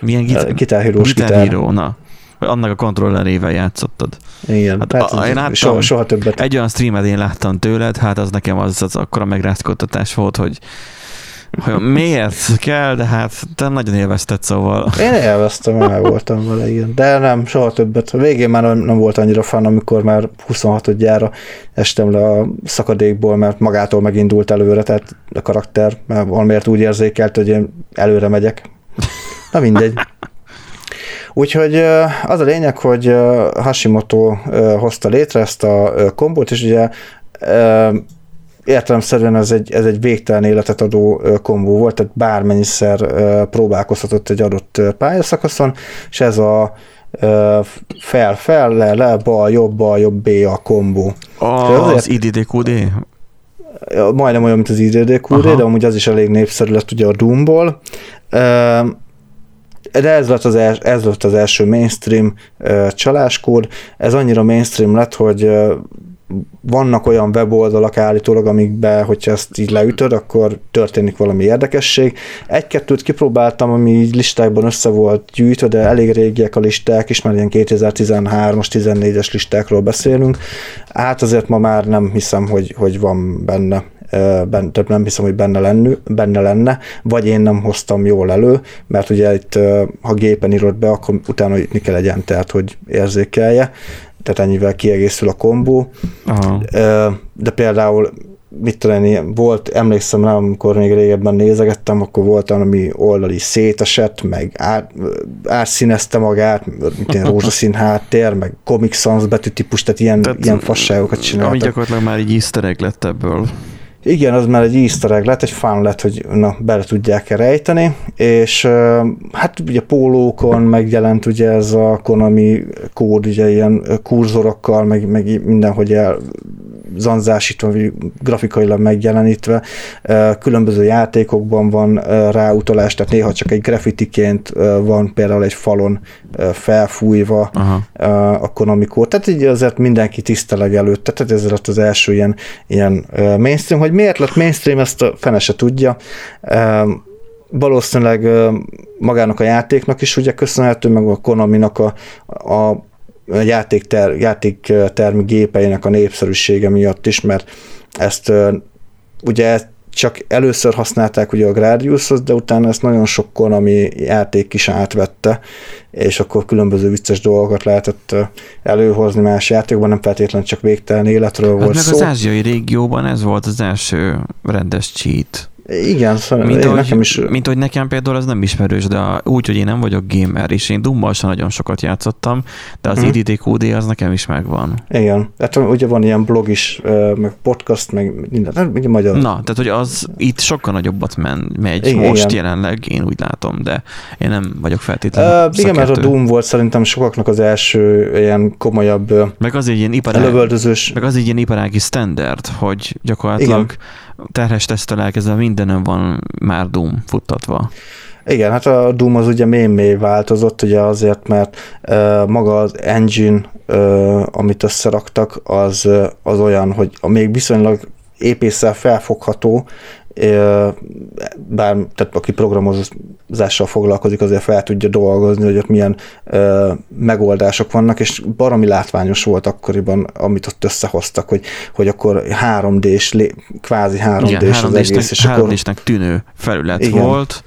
Milyen gitár? Gitárhírós gitár. na annak a kontrollerével játszottad. Igen, hát, hát a, én láttam, soha, soha többet. Egy olyan streamet én láttam tőled, hát az nekem az, az akkora megrázkodtatás volt, hogy hogy miért kell, de hát te nagyon élvezted, szóval. Én élveztem, el voltam vele, igen. De nem, soha többet. A végén már nem, volt annyira fan, amikor már 26 gyára estem le a szakadékból, mert magától megindult előre, tehát a karakter, mert valamiért úgy érzékelt, hogy én előre megyek. Na mindegy. Úgyhogy az a lényeg, hogy Hashimoto hozta létre ezt a kombót, és ugye értelemszerűen ez egy, ez egy végtelen életet adó kombó volt, tehát bármennyiszer próbálkozhatott egy adott pályaszakaszon, és ez a fel-fel, le-le, bal-jobb, bal-jobb, B a kombó. Az IDDQD? Majdnem olyan, mint az IDDQD, Aha. de amúgy az is elég népszerű lett ugye a Doomból de ez lett az, els, ez lett az első mainstream csaláskód. Ez annyira mainstream lett, hogy vannak olyan weboldalak állítólag, amikbe, hogyha ezt így leütöd, akkor történik valami érdekesség. Egy-kettőt kipróbáltam, ami így listákban össze volt gyűjtve, de elég régiek a listák is, mert ilyen 2013-as, 14-es listákról beszélünk. Hát azért ma már nem hiszem, hogy, hogy van benne benne, több nem hiszem, hogy benne, lenne, benne lenne, vagy én nem hoztam jól elő, mert ugye itt, ha gépen írod be, akkor utána jutni kell egy entert, hogy érzékelje, tehát ennyivel kiegészül a kombó. Aha. De például mit tudom én, volt, emlékszem rá, amikor még régebben nézegettem, akkor volt ami oldali szétesett, meg át, átszínezte magát, mint ilyen rózsaszín háttér, meg Comic Sans betűtípus, tehát ilyen, tehát, ilyen fasságokat csináltak. Ami gyakorlatilag már így easter lett ebből. Igen, az már egy easter egg lett, egy fán lett, hogy na, bele tudják-e rejteni, és hát ugye pólókon megjelent ugye ez a Konami kód, ugye ilyen kurzorokkal, meg, meg mindenhogy el zanzásítva, vagy grafikailag megjelenítve. Különböző játékokban van ráutalás, tehát néha csak egy graffitiként van például egy falon felfújva Aha. a Konami kód. Tehát így azért mindenki tiszteleg előtte, tehát ez lett az első ilyen, ilyen mainstream. Hogy miért lett mainstream, ezt a fene se tudja. Valószínűleg magának a játéknak is ugye köszönhető, meg a Konaminak a, a játékter, játéktermi gépeinek a népszerűsége miatt is, mert ezt ugye csak először használták ugye a Gradiushoz, de utána ezt nagyon sok Konami játék is átvette, és akkor különböző vicces dolgokat lehetett előhozni más játékban, nem feltétlenül csak végtelen életről hát volt meg szó. az ázsiai régióban ez volt az első rendes cheat. Igen, szóval mint, ahogy, nekem is... mint hogy nekem például ez nem ismerős, de úgy, hogy én nem vagyok gamer, és én Dummal sem nagyon sokat játszottam, de az hmm. IDDQD az nekem is megvan. Igen, hát ugye van ilyen blog is, meg podcast, meg minden, nem, ugye magyar. Na, tehát hogy az itt sokkal nagyobbat men, megy igen, most igen. jelenleg, én úgy látom, de én nem vagyok feltétlenül uh, Igen, mert a Doom volt szerintem sokaknak az első ilyen komolyabb meg az egy ilyen iparág, meg az egy ilyen iparági standard, hogy gyakorlatilag igen terhes tesztel elkezdve mindenön van már Doom futtatva. Igen, hát a Doom az ugye mémé változott, ugye azért, mert uh, maga az engine, uh, amit összeraktak, az, az olyan, hogy még viszonylag épésszel felfogható, bár tehát aki programozással foglalkozik, azért fel tudja dolgozni, hogy ott milyen ö, megoldások vannak, és baromi látványos volt akkoriban, amit ott összehoztak, hogy, hogy akkor 3D-s, kvázi 3D-s az egész. És 3 d tűnő felület igen. volt,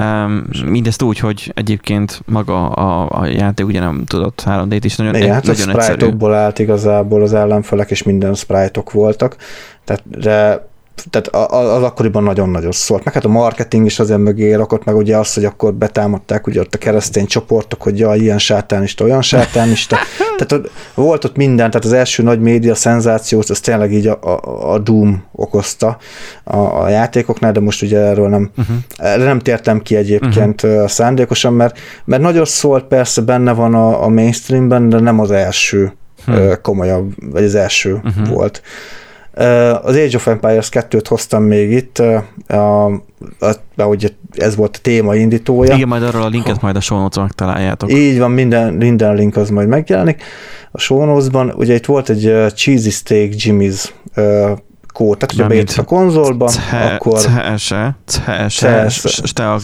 Um, mindezt úgy, hogy egyébként maga a, a játék ugye nem tudott 3D-t is nagyon, Igen, hát nagyon a sprite állt igazából az ellenfelek, és minden sprite voltak. Tehát, de tehát az akkoriban nagyon-nagyon szólt. Meg hát a marketing is azért mögé rakott, meg ugye az, hogy akkor betámadták ugye ott a keresztény csoportok, hogy ja, ilyen sátánista, olyan sátánista. tehát volt ott minden, tehát az első nagy média szenzációt, az tényleg így a, a, a Doom okozta a, a játékoknál, de most ugye erről nem, uh-huh. erre nem tértem ki egyébként uh-huh. szándékosan, mert, mert nagyon szólt, persze benne van a, a mainstreamben, de nem az első hmm. komolyabb, vagy az első uh-huh. volt. Az Age of Empires 2-t hoztam még itt, a, a, ahogy ez volt a téma indítója. Igen, majd arról a linket majd a show notes találjátok. Így van, minden, minden link az majd megjelenik a show. Ugye itt volt egy Cheesy Steak Jimmy's kód, tehát hogyha beírsz a konzolba, akkor... Cese, cese, steak,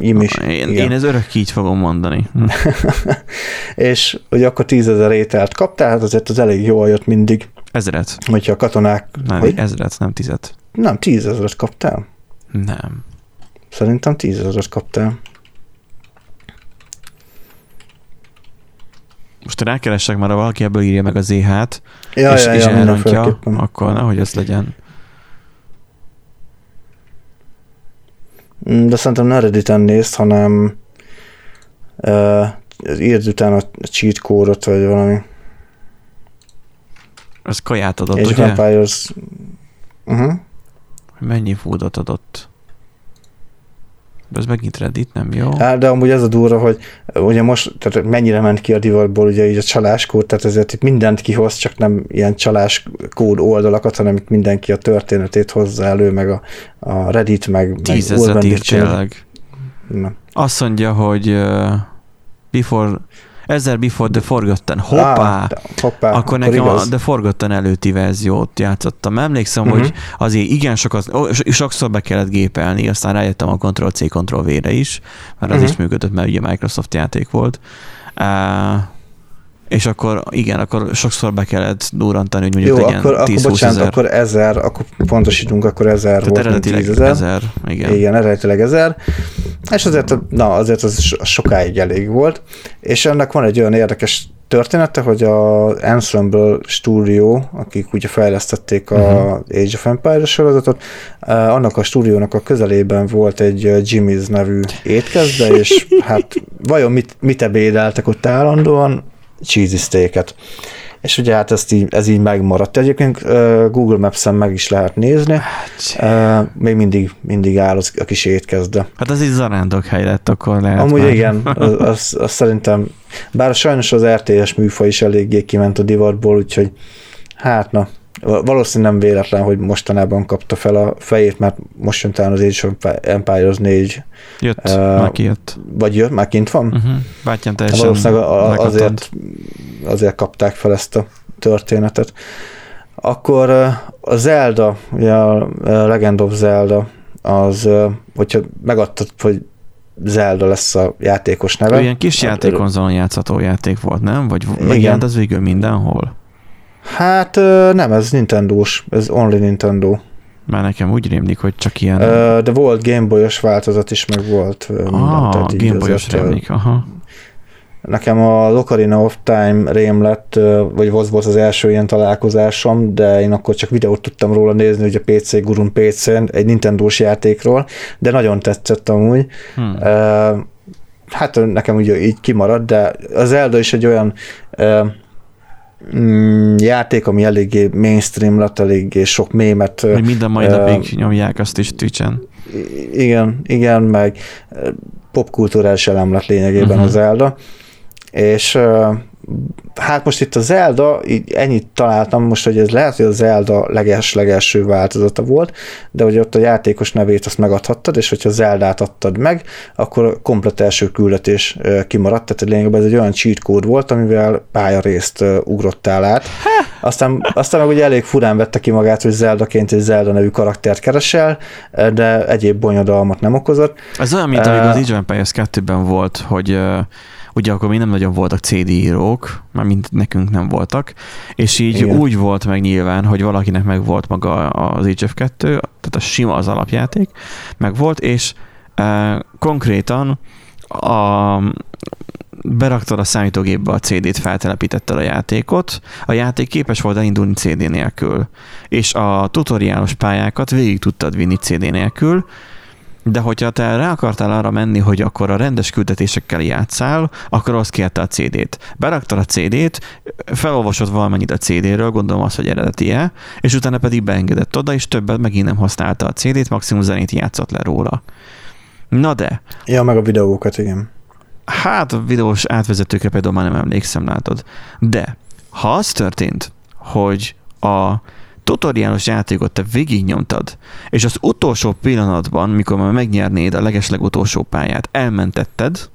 jimis. Én, én ez örök így fogom mondani. és ugye akkor tízezer ételt kaptál, hát azért az elég jól jött mindig. Ezret. Hogyha a katonák... Nem, hogy? ezret, nem tizet. Nem, tízezeret kaptál. Nem. Szerintem tízezeret kaptál. Most rákeresek, már ha valaki ebből írja meg az EH-t, ja, és, ja, és ja, elrontja, akkor nehogy ez legyen. Mm, de szerintem ne Redditen nézd, hanem uh, írd utána a cheat kódot, vagy valami. Ez kaját adott, Age ugye? Vampires. Uh-huh. Mennyi foodot adott? De ez megint Reddit, nem jó? Hát, de amúgy ez a durva, hogy ugye most, tehát mennyire ment ki a divatból ugye így a csaláskód, tehát ezért itt mindent kihoz, csak nem ilyen csaláskód oldalakat, hanem itt mindenki a történetét hozza elő, meg a, a Reddit, meg, Tízezer írt tényleg. Azt mondja, hogy uh, before Ezer Before the Forgotten. Hoppá! Ah, hoppá akkor, akkor nekem igaz. a The Forgotten előtti verziót játszottam. Emlékszem, uh-huh. hogy azért igen sokat, sokszor be kellett gépelni, aztán rájöttem a Ctrl-C, Ctrl-V-re is, mert az uh-huh. is működött, mert ugye Microsoft játék volt. Uh, és akkor igen, akkor sokszor be kellett durrantani, hogy mondjuk Jó, legyen akkor, 10 akkor bocsánat, ezer. akkor ezer, akkor pontosítunk, akkor ezer Tehát volt, eredetileg ezer. ezer. Igen. igen, eredetileg ezer. És azért, na, azért az sokáig elég volt. És ennek van egy olyan érdekes története, hogy a Ensemble Studio, akik ugye fejlesztették a uh-huh. Age of Empires sorozatot, eh, annak a stúdiónak a közelében volt egy eh, Jimmy's nevű étkezde, és hát vajon mit, mit ebédeltek ott állandóan? Cheesy steaket. És ugye hát ezt így, ez így megmaradt. Egyébként Google Maps-en meg is lehet nézni. Hát, még mindig, mindig áll az, a kis étkezde. Hát ez így zarándok hely lett, akkor lehet Amúgy már. igen, az, az, az, szerintem, bár sajnos az RTS műfaj is eléggé kiment a divatból, úgyhogy hát na, Valószínűleg nem véletlen, hogy mostanában kapta fel a fejét, mert most jön talán az Age of Empires 4. Jött, uh, már kijött. Vagy jött, már kint van? Uh-huh. Bátyán teljesen Valószínűleg azért, azért kapták fel ezt a történetet. Akkor a Zelda, ugye a Legend of Zelda, az, hogyha megadtad, hogy Zelda lesz a játékos neve. Ilyen kis hát, játékonzolon játszható játék volt, nem? Vagy megjelent az végül mindenhol? Hát nem, ez Nintendo-s, ez only Nintendo. Már nekem úgy rémlik, hogy csak ilyen... De volt Gameboy-os változat is, meg volt ah, Gameboy-os rémlik, aha. Nekem a Ocarina of Time rém lett, vagy az volt az első ilyen találkozásom, de én akkor csak videót tudtam róla nézni, hogy a PC Gurun PC-n, egy Nintendo-s játékról, de nagyon tetszett amúgy. Hmm. Hát nekem ugye így kimaradt, de az Zelda is egy olyan mm, játék, ami eléggé mainstream lett, eléggé sok mémet. Hogy minden mai napig uh, nyomják azt is Twitch-en. Igen, igen, meg popkulturális elem lett lényegében uh-huh. az Zelda. És uh, hát most itt a Zelda, így ennyit találtam most, hogy ez lehet, hogy a Zelda leges-legelső változata volt, de hogy ott a játékos nevét azt megadhattad, és hogyha Zeldát adtad meg, akkor a komplet első küldetés kimaradt, tehát lényegében ez egy olyan cheat kód volt, amivel pályarészt ugrottál át. Aztán, aztán meg ugye elég furán vette ki magát, hogy Zeldaként egy Zelda nevű karaktert keresel, de egyéb bonyodalmat nem okozott. Ez olyan, mint uh, amikor az Age of Empires 2-ben volt, hogy ugye akkor még nem nagyon voltak CD írók, már mint nekünk nem voltak, és így Igen. úgy volt meg nyilván, hogy valakinek meg volt maga az Age of 2, tehát a sima az alapjáték, meg volt, és e, konkrétan a beraktad a számítógépbe a CD-t, feltelepítetted a játékot, a játék képes volt elindulni CD nélkül, és a tutoriálos pályákat végig tudtad vinni CD nélkül, de hogyha te rá akartál arra menni, hogy akkor a rendes küldetésekkel játszál, akkor azt kérte a CD-t. Beraktad a CD-t, felolvasod valamennyit a CD-ről, gondolom az, hogy eredetie, és utána pedig beengedett oda, és többet megint nem használta a CD-t, maximum zenét játszott le róla. Na de. Ja, meg a videókat, igen. Hát a videós átvezetőkre például már nem emlékszem, látod. De ha az történt, hogy a tutoriálos játékot te végignyomtad, és az utolsó pillanatban, mikor már megnyernéd a legeslegutolsó pályát, elmentetted,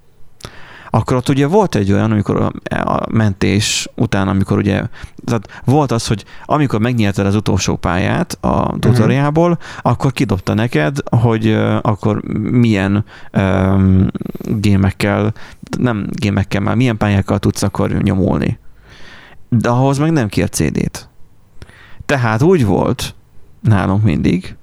akkor ott ugye volt egy olyan, amikor a, a mentés után, amikor ugye, tehát volt az, hogy amikor megnyerted az utolsó pályát a mhm. tutoriából, uh-huh. akkor kidobta neked, hogy uh, akkor milyen um, gémekkel, nem gémekkel, már milyen pályákkal tudsz akkor nyomulni. De ahhoz meg nem kér CD-t. Tehát úgy volt nálunk mindig,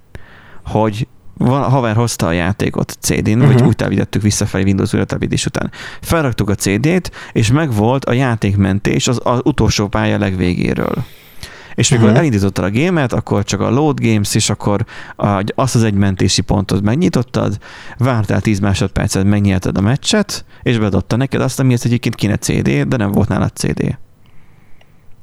hogy van, haver hozta a játékot CD-n, uh-huh. vagy mhm. úgy telepítettük visszafelé Windows újratelepítés után. Felraktuk a CD-t, és megvolt a játékmentés az, az utolsó pálya legvégéről. És mikor uh-huh. elindítottad a gémet, akkor csak a load games, és akkor azt az egy mentési pontot megnyitottad, vártál 10 másodpercet, megnyerted a meccset, és bedobta neked azt, amiért egyébként kéne CD, de nem volt nálad CD.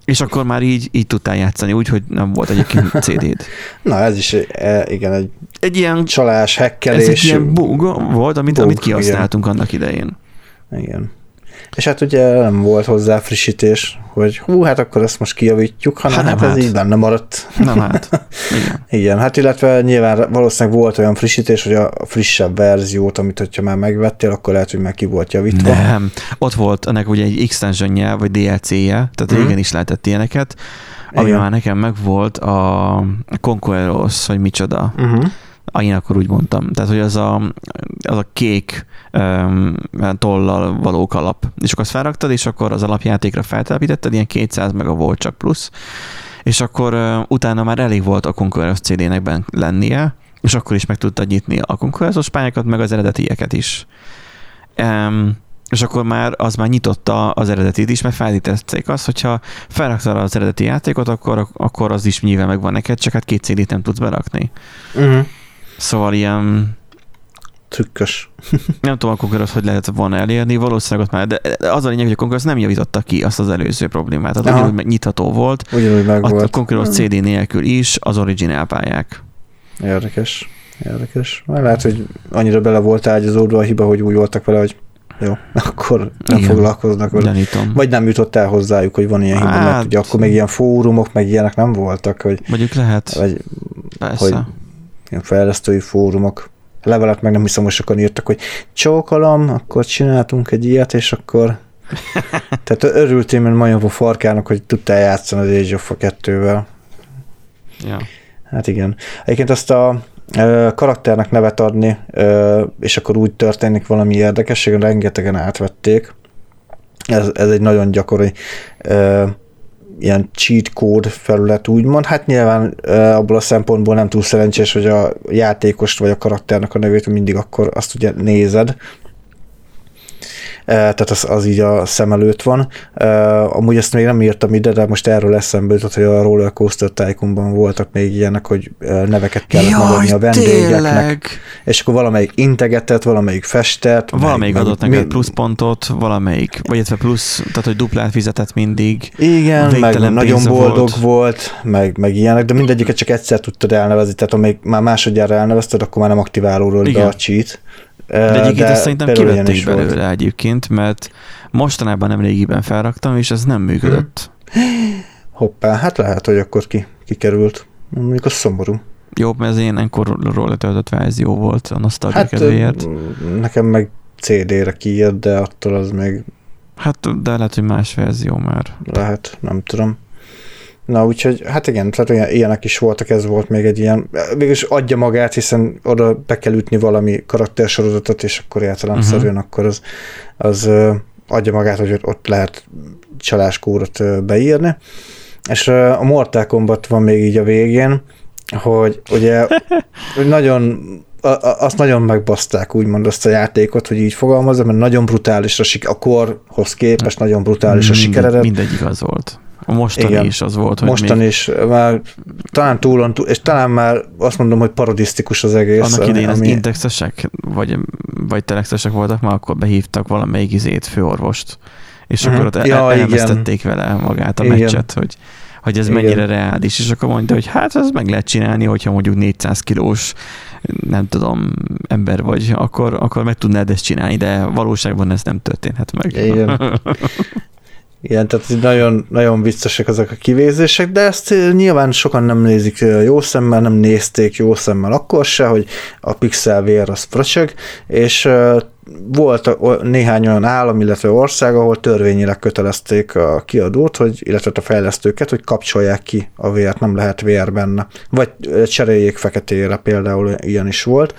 És akkor már így, így tudtál játszani, úgyhogy nem volt egyébként CD-d. Na ez is, e, igen, egy, egy ilyen csalás, hekkelés. Ez egy ilyen bug volt, amit, bug, amit kihasználtunk igen. annak idején. Igen. És hát ugye nem volt hozzá frissítés, hogy hú, hát akkor ezt most kijavítjuk, hanem hát, hát ez hát. így benne maradt. Nem hát. Igen. Igen, hát illetve nyilván valószínűleg volt olyan frissítés, hogy a frissebb verziót, amit hogyha már megvettél, akkor lehet, hogy meg ki volt javítva. Nem, ott volt ennek ugye egy extensionje, vagy DLC-je, tehát mm. régen is lehetett ilyeneket, ami Igen. már nekem meg volt a Conqueros, vagy micsoda. Uh-huh én akkor úgy mondtam. Tehát, hogy az a, az a kék um, tollal való kalap. És akkor azt felraktad, és akkor az alapjátékra feltelepítetted, ilyen 200 meg a volt csak plusz. És akkor uh, utána már elég volt a Conquerors CD-nek lennie, és akkor is meg tudtad nyitni a Conquerors pályákat, meg az eredetieket is. Um, és akkor már az már nyitotta az eredetit is, mert felítették azt, hogyha felraktad az eredeti játékot, akkor, akkor az is nyilván megvan neked, csak hát két CD-t nem tudsz berakni. Uh-huh. Szóval ilyen trükkös. nem tudom, a Conqueror hogy lehet volna elérni, valószínűleg ott már, de az a lényeg, hogy a Conqueror nem javította ki azt az előző problémát. Tehát Aha. ugyanúgy nyitható volt. Ugyanúgy meg a, volt. A Conqueror CD nélkül is az originál pályák. Érdekes. Érdekes. Már lehet, hogy annyira bele volt ágyazódva a hiba, hogy úgy voltak vele, hogy jó, akkor nem Igen, foglalkoznak vele. Vagy nem jutott el hozzájuk, hogy van ilyen hiba, hát, mert ugye akkor még ilyen fórumok, meg ilyenek nem voltak, hogy... Mondjuk lehet. Vagy, Persze. Hogy ilyen fejlesztői fórumok, levelet meg nem hiszem, hogy sokan írtak, hogy csókolom, akkor csináltunk egy ilyet, és akkor tehát örültél, mint majomfó farkának, hogy tudtál játszani az Age of 2-vel. Ja. Hát igen. Egyébként azt a karakternek nevet adni, és akkor úgy történik valami érdekesség, rengetegen átvették. Ez, ez egy nagyon gyakori ilyen cheat code felület úgymond. Hát nyilván abból a szempontból nem túl szerencsés, hogy a játékost vagy a karakternek a nevét mindig akkor azt ugye nézed, tehát az, az így a szem előtt van. Amúgy ezt még nem írtam ide, de most erről eszembe jutott, hogy a Roller Coaster Tycoonban voltak még ilyenek, hogy neveket kellett Jaj, megadni a vendégeknek. Tényleg? És akkor valamelyik integetett, valamelyik festett. Valamelyik meg, adott neked pluszpontot, valamelyik, vagy illetve plusz, tehát hogy duplát fizetett mindig. Igen, meg nagyon boldog volt. volt, meg, meg ilyenek, de mindegyiket csak egyszer tudtad elnevezni, tehát amíg már másodjára elnevezted, akkor már nem aktiválódott be a cheat. De egyébként ezt szerintem kivették belőle volt. egyébként, mert mostanában nem régiben felraktam, és ez nem működött. Hoppá, hát lehet, hogy akkor ki, kikerült. Mondjuk az szomorú. Jó, mert ez én enkorról letöltött verzió volt a nosztalgia hát, kedvéért. Nekem meg CD-re kijött, de attól az még... Hát, de lehet, hogy más verzió már. Lehet, nem tudom. Na, úgyhogy, hát igen, tehát ilyenek is voltak, ez volt még egy ilyen, mégis adja magát, hiszen oda be kell ütni valami karaktersorozatot, és akkor értelemszerűen uh-huh. akkor az, az adja magát, hogy ott lehet csaláskórot beírni. És a Mortal Kombat van még így a végén, hogy ugye hogy nagyon a, a, azt nagyon megbaszták, úgymond azt a játékot, hogy így fogalmazom, mert nagyon brutálisra, a korhoz képest nagyon brutális a sikeredet. Mindegy igaz volt. A mostani Igen. is az volt, hogy Mostan még... is, már talán túlon, túl, és talán már azt mondom, hogy parodisztikus az egész. Annak idején ami... az indexesek, vagy, vagy telexesek voltak, már akkor behívtak valamelyik izét, főorvost, és uh-huh. akkor ott ja, el, elvesztették vele magát a igen. meccset, hogy hogy ez Igen. mennyire reális, és akkor mondta, hogy hát ez meg lehet csinálni, hogyha mondjuk 400 kilós nem tudom, ember vagy, akkor, akkor meg tudnád ezt csinálni, de valóságban ez nem történhet meg. Igen. Igen, tehát nagyon, nagyon viccesak ezek a kivézések, de ezt nyilván sokan nem nézik jó szemmel, nem nézték jó szemmel akkor se, hogy a pixel vér az fröcsög, és volt néhány olyan állam, illetve ország, ahol törvényileg kötelezték a kiadót, hogy, illetve a fejlesztőket, hogy kapcsolják ki a vért, nem lehet vér benne. Vagy cseréljék feketére, például ilyen is volt.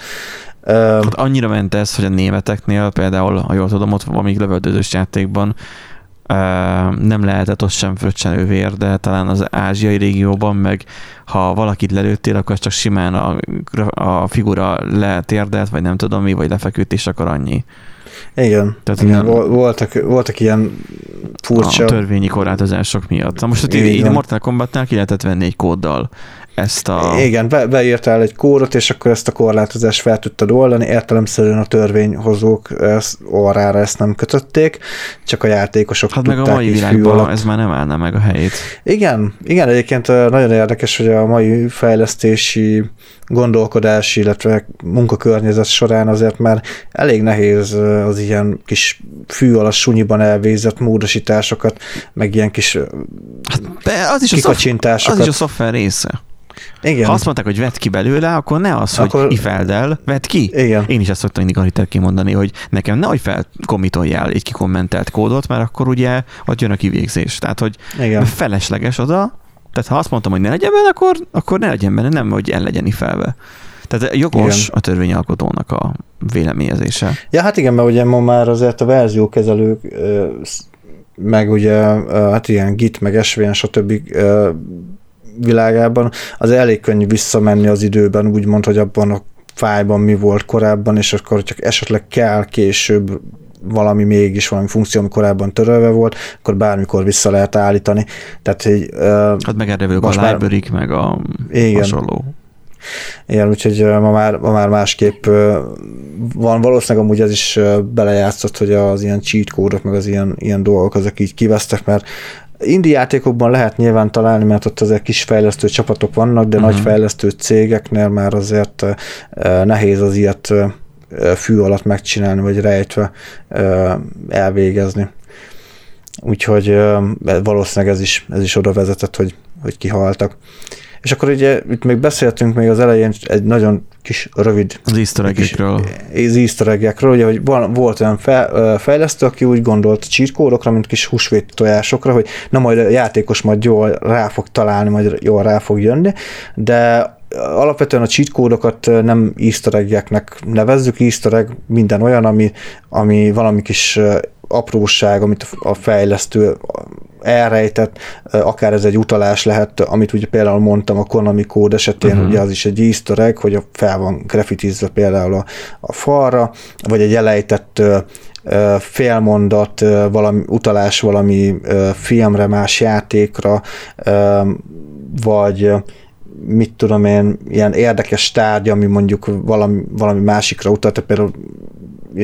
Hát annyira ment ez, hogy a németeknél például, ha jól tudom, ott valamik lövöldözős játékban nem lehetett ott sem fröccsenő vér, de talán az ázsiai régióban meg ha valakit lelőttél, akkor csak simán a, a figura letérdelt, vagy nem tudom mi, vagy lefeküdt, és akkor annyi. Igen, Tehát igen ilyen, voltak, voltak ilyen furcsa... A törvényi korlátozások miatt. Na most itt így a Mortal Kombatnál ki lehetett venni egy kóddal ezt a... Igen, be, beírtál egy kódot, és akkor ezt a korlátozást fel tudtad oldani, értelemszerűen a törvényhozók ezt, orrára ezt nem kötötték, csak a játékosok Hát meg a mai világban ez már nem állna meg a helyét. Igen, igen, egyébként nagyon érdekes, hogy a mai fejlesztési gondolkodási, illetve munkakörnyezet során azért már elég nehéz az ilyen kis fű alatt sunyiban elvégzett módosításokat, meg ilyen kis hát, az is kikacsintásokat. Az is a szoftver része. Igen. Ha azt mondták, hogy vedd ki belőle, akkor ne az, akkor... hogy ifeld el, vedd ki. Igen. Én is ezt szoktam mindig kimondani, hogy nekem nehogy felkomitoljál egy kikommentelt kódot, mert akkor ugye ott jön a kivégzés. Tehát, hogy Igen. felesleges oda, tehát ha azt mondtam, hogy ne legyen benne, akkor, akkor ne legyen benne, nem, hogy el legyen ifelve. Tehát jogos igen. a törvényalkotónak a véleményezése. Ja, hát igen, mert ugye ma már azért a verziókezelők meg ugye, hát ilyen Git, meg SVN, stb világában, az elég könnyű visszamenni az időben, úgymond, hogy abban a fájban mi volt korábban, és akkor csak esetleg kell később valami mégis, valami funkció, ami korábban törölve volt, akkor bármikor vissza lehet állítani. Tehát, hogy, hát meg erre a library meg a igen. hasonló. Igen, úgyhogy ma már, ma már másképp van. Valószínűleg amúgy ez is belejátszott, hogy az ilyen cheat kódok, meg az ilyen, ilyen dolgok, azok így kivesztek, mert Indi játékokban lehet nyilván találni, mert ott azért kis fejlesztő csapatok vannak, de uh-huh. nagy fejlesztő cégeknél már azért nehéz az ilyet fű alatt megcsinálni, vagy rejtve elvégezni. Úgyhogy valószínűleg ez is, ez is oda vezetett, hogy, hogy kihaltak. És akkor ugye itt még beszéltünk még az elején egy nagyon kis rövid... Az easter egg-ekről. Az easter egg-ekről, ugye, hogy volt olyan fejlesztő, aki úgy gondolt cheat kódokra, mint kis húsvét tojásokra, hogy na majd a játékos majd jól rá fog találni, majd jól rá fog jönni, de alapvetően a cheat kódokat nem easter nevezzük, easter egg minden olyan, ami, ami valami kis apróság, amit a fejlesztő elrejtett, akár ez egy utalás lehet, amit ugye például mondtam a Konami kód esetén, uh-huh. ugye az is egy easter egg, hogy fel van grafitizve például a, a falra, vagy egy elejtett félmondat, valami utalás valami filmre, más játékra, vagy mit tudom én, ilyen érdekes tárgy, ami mondjuk valami, valami másikra utal, például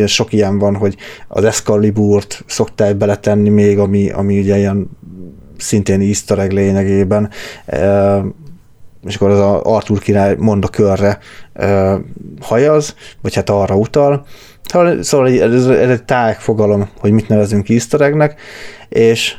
sok ilyen van, hogy az Excalibur-t szoktál beletenni még, ami, ami ugye ilyen szintén easter egg lényegében, és akkor az a Arthur király mond a körre hajaz, vagy hát arra utal. Szóval, szóval ez, ez egy tágfogalom, hogy mit nevezünk easter eggnek, és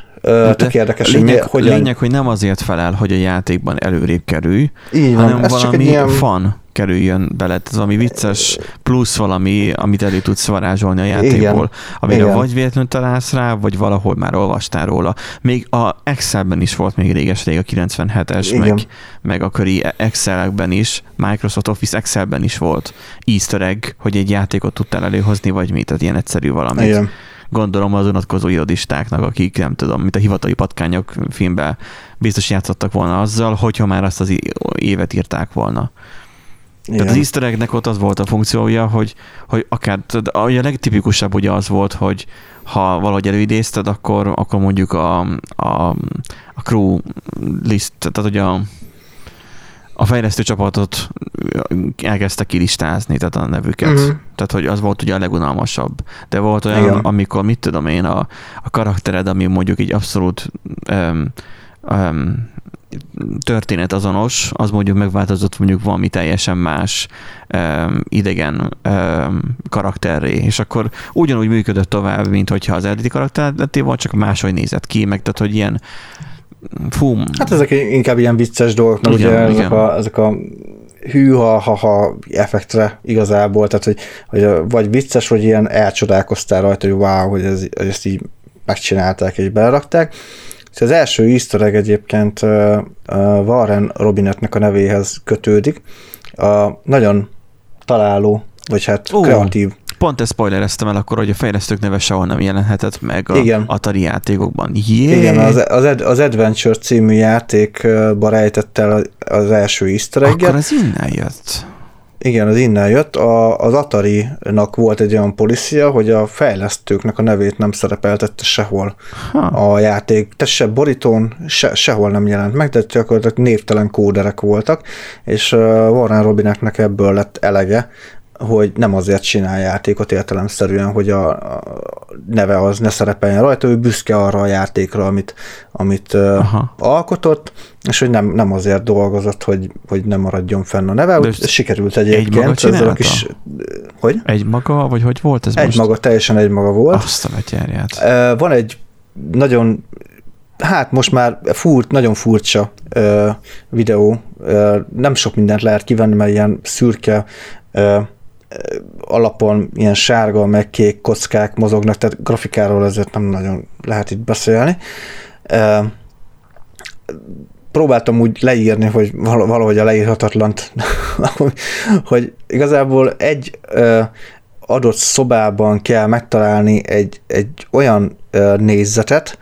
tök érdekes, lényeg, hogy hogyan... Lényeg, hogy nem azért felel, hogy a játékban előrébb kerülj, Így van, hanem valami ilyen... fan kerüljön bele. Ez valami vicces plusz valami, amit elő tudsz varázsolni a játékból, Igen. amire Igen. vagy véletlenül találsz rá, vagy valahol már olvastál róla. Még a Excelben is volt még réges-rég a 97-es, meg, meg a köri Excelekben is, Microsoft Office Excelben is volt easter egg, hogy egy játékot tudtál előhozni, vagy mit, tehát ilyen egyszerű valami. Igen gondolom az unatkozó irodistáknak, akik nem tudom, mint a hivatali patkányok filmben biztos játszottak volna azzal, hogyha már azt az évet írták volna. Igen. Tehát az easter egg ott az volt a funkciója, hogy, hogy akár, a legtipikusabb ugye az volt, hogy ha valahogy előidézted, akkor, akkor mondjuk a, a, a crew list, tehát ugye a, a fejlesztő csapatot elkezdte kilistázni, tehát a nevüket. Uh-huh. Tehát, hogy az volt ugye a legunalmasabb. De volt olyan, Igen. amikor, mit tudom én, a, a karaktered, ami mondjuk egy abszolút um, um, történet azonos, az mondjuk megváltozott mondjuk valami teljesen más um, idegen um, karakterré, és akkor ugyanúgy működött tovább, mint hogyha az eredeti karakter lettél volt, csak máshogy nézett ki, meg tehát, hogy ilyen fú. Hát ezek inkább ilyen vicces dolgok, mert ugye igen. ezek a, ezek a hűha, ha-ha effektre igazából, tehát hogy, hogy vagy vicces, vagy ilyen elcsodálkoztál rajta, hogy wow, hogy, ez, hogy ezt így megcsinálták és belerakták. Az első easter egg egyébként Warren Robinetnek a nevéhez kötődik. A nagyon találó, vagy hát uh, kreatív. Pont ezt spoilereztem el akkor, hogy a fejlesztők neve sehol nem jelenhetett meg a Igen. Atari játékokban. Yeah. Igen, az, az, az Adventure című játékba rejtett el az első easter egg Akkor az innen jött. Igen, az innen jött. A, az Atari-nak volt egy olyan policia, hogy a fejlesztőknek a nevét nem szerepeltette sehol ha. a játék. Tehát se borítón, se, sehol nem jelent meg, de gyakorlatilag névtelen kóderek voltak, és Warren Robineknek ebből lett elege, hogy nem azért csinál játékot értelemszerűen, hogy a, a neve az ne szerepeljen rajta, ő büszke arra a játékra, amit, amit Aha. alkotott, és hogy nem, nem azért dolgozott, hogy, hogy nem maradjon fenn a neve, úgy sikerült egyébként. Egy maga a kis, hogy? Egy maga, vagy hogy volt ez Egy most? maga, teljesen egy maga volt. Azt a betyárját. Van egy nagyon hát most már furt, nagyon furcsa ö, videó, ö, nem sok mindent lehet kivenni, mert ilyen szürke ö, alapon ilyen sárga, meg kék kockák mozognak, tehát grafikáról ezért nem nagyon lehet itt beszélni. Próbáltam úgy leírni, hogy valahogy a leírhatatlant, hogy igazából egy adott szobában kell megtalálni egy, egy olyan nézetet,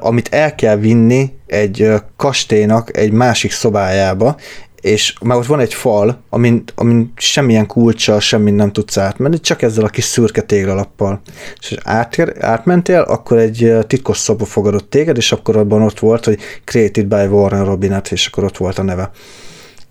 amit el kell vinni egy kastélynak egy másik szobájába, és már ott van egy fal, amin, amin semmilyen kulcsa, semmi nem tudsz átmenni, csak ezzel a kis szürke téglalappal. És átér, átmentél, akkor egy titkos szoba fogadott téged, és akkor abban ott volt, hogy Created by Warren Robinet, és akkor ott volt a neve.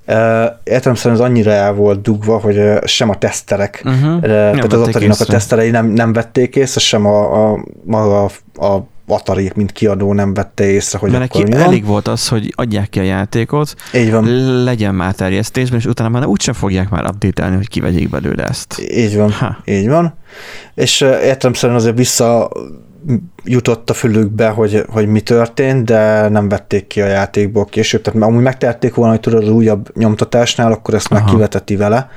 Uh, értelemszerűen az annyira el volt dugva, hogy uh, sem a teszterek, uh-huh. uh, tehát az atari a teszterei nem, nem vették észre, sem a, a, maga a, a Atari, mint kiadó nem vette észre, hogy Mert akkor neki elég volt az, hogy adják ki a játékot, Így van. legyen már terjesztésben, és utána már úgysem fogják már update hogy kivegyék belőle ezt. Így van, ha. így van. És értelemszerűen azért vissza jutott a fülükbe, hogy, hogy mi történt, de nem vették ki a játékból később. Tehát amúgy megtehették volna, hogy tudod az újabb nyomtatásnál, akkor ezt Aha. már kiveteti vele,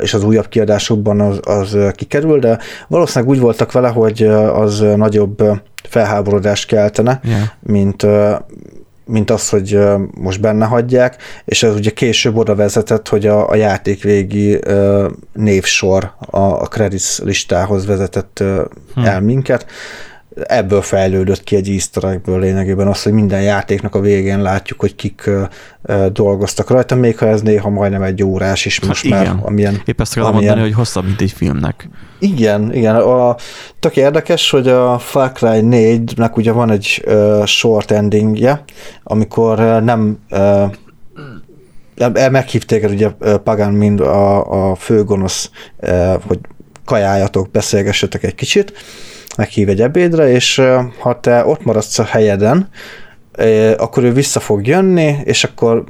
és az újabb kiadásokban az, az kikerül, de valószínűleg úgy voltak vele, hogy az nagyobb felháborodást keltene, yeah. mint, mint az, hogy most benne hagyják, és ez ugye később oda vezetett, hogy a, a játék végi névsor a, a credits listához vezetett hmm. el minket, ebből fejlődött ki egy easter eggből lényegében az, hogy minden játéknak a végén látjuk, hogy kik dolgoztak rajta, még ha ez néha majdnem egy órás is most hát már. Igen. Amilyen, Épp ezt akarom amilyen... mondani, hogy hosszabb, mint egy filmnek. Igen, igen. A, tök érdekes, hogy a Far Cry 4-nek ugye van egy ö, short endingje, amikor ö, nem ö, meghívték ugye Pagan mind a, a főgonosz, hogy kajáljatok, beszélgessetek egy kicsit, meghív egy ebédre, és ha te ott maradsz a helyeden, akkor ő vissza fog jönni, és akkor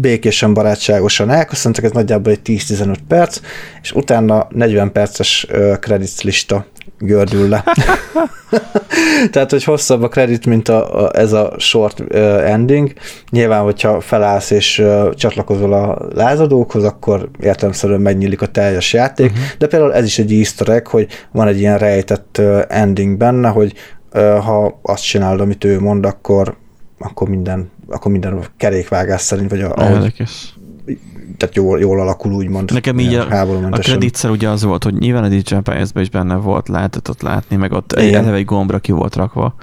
békésen, barátságosan elköszöntek, ez nagyjából egy 10-15 perc, és utána 40 perces kredit lista gördül le. Tehát, hogy hosszabb a kredit, mint a, a, ez a short uh, ending. Nyilván, hogyha felállsz és uh, csatlakozol a lázadókhoz, akkor értelemszerűen megnyílik a teljes játék, uh-huh. de például ez is egy easter egg, hogy van egy ilyen rejtett uh, ending benne, hogy uh, ha azt csinálod, amit ő mond, akkor akkor minden, akkor minden kerékvágás szerint, vagy a, ahogy, tehát jól, jól alakul, úgymond. Nekem így a, a kreditszer ugye az volt, hogy nyilván a DJ PS-ben is benne volt, lehetett ott látni, meg ott eleve egy gombra ki volt rakva.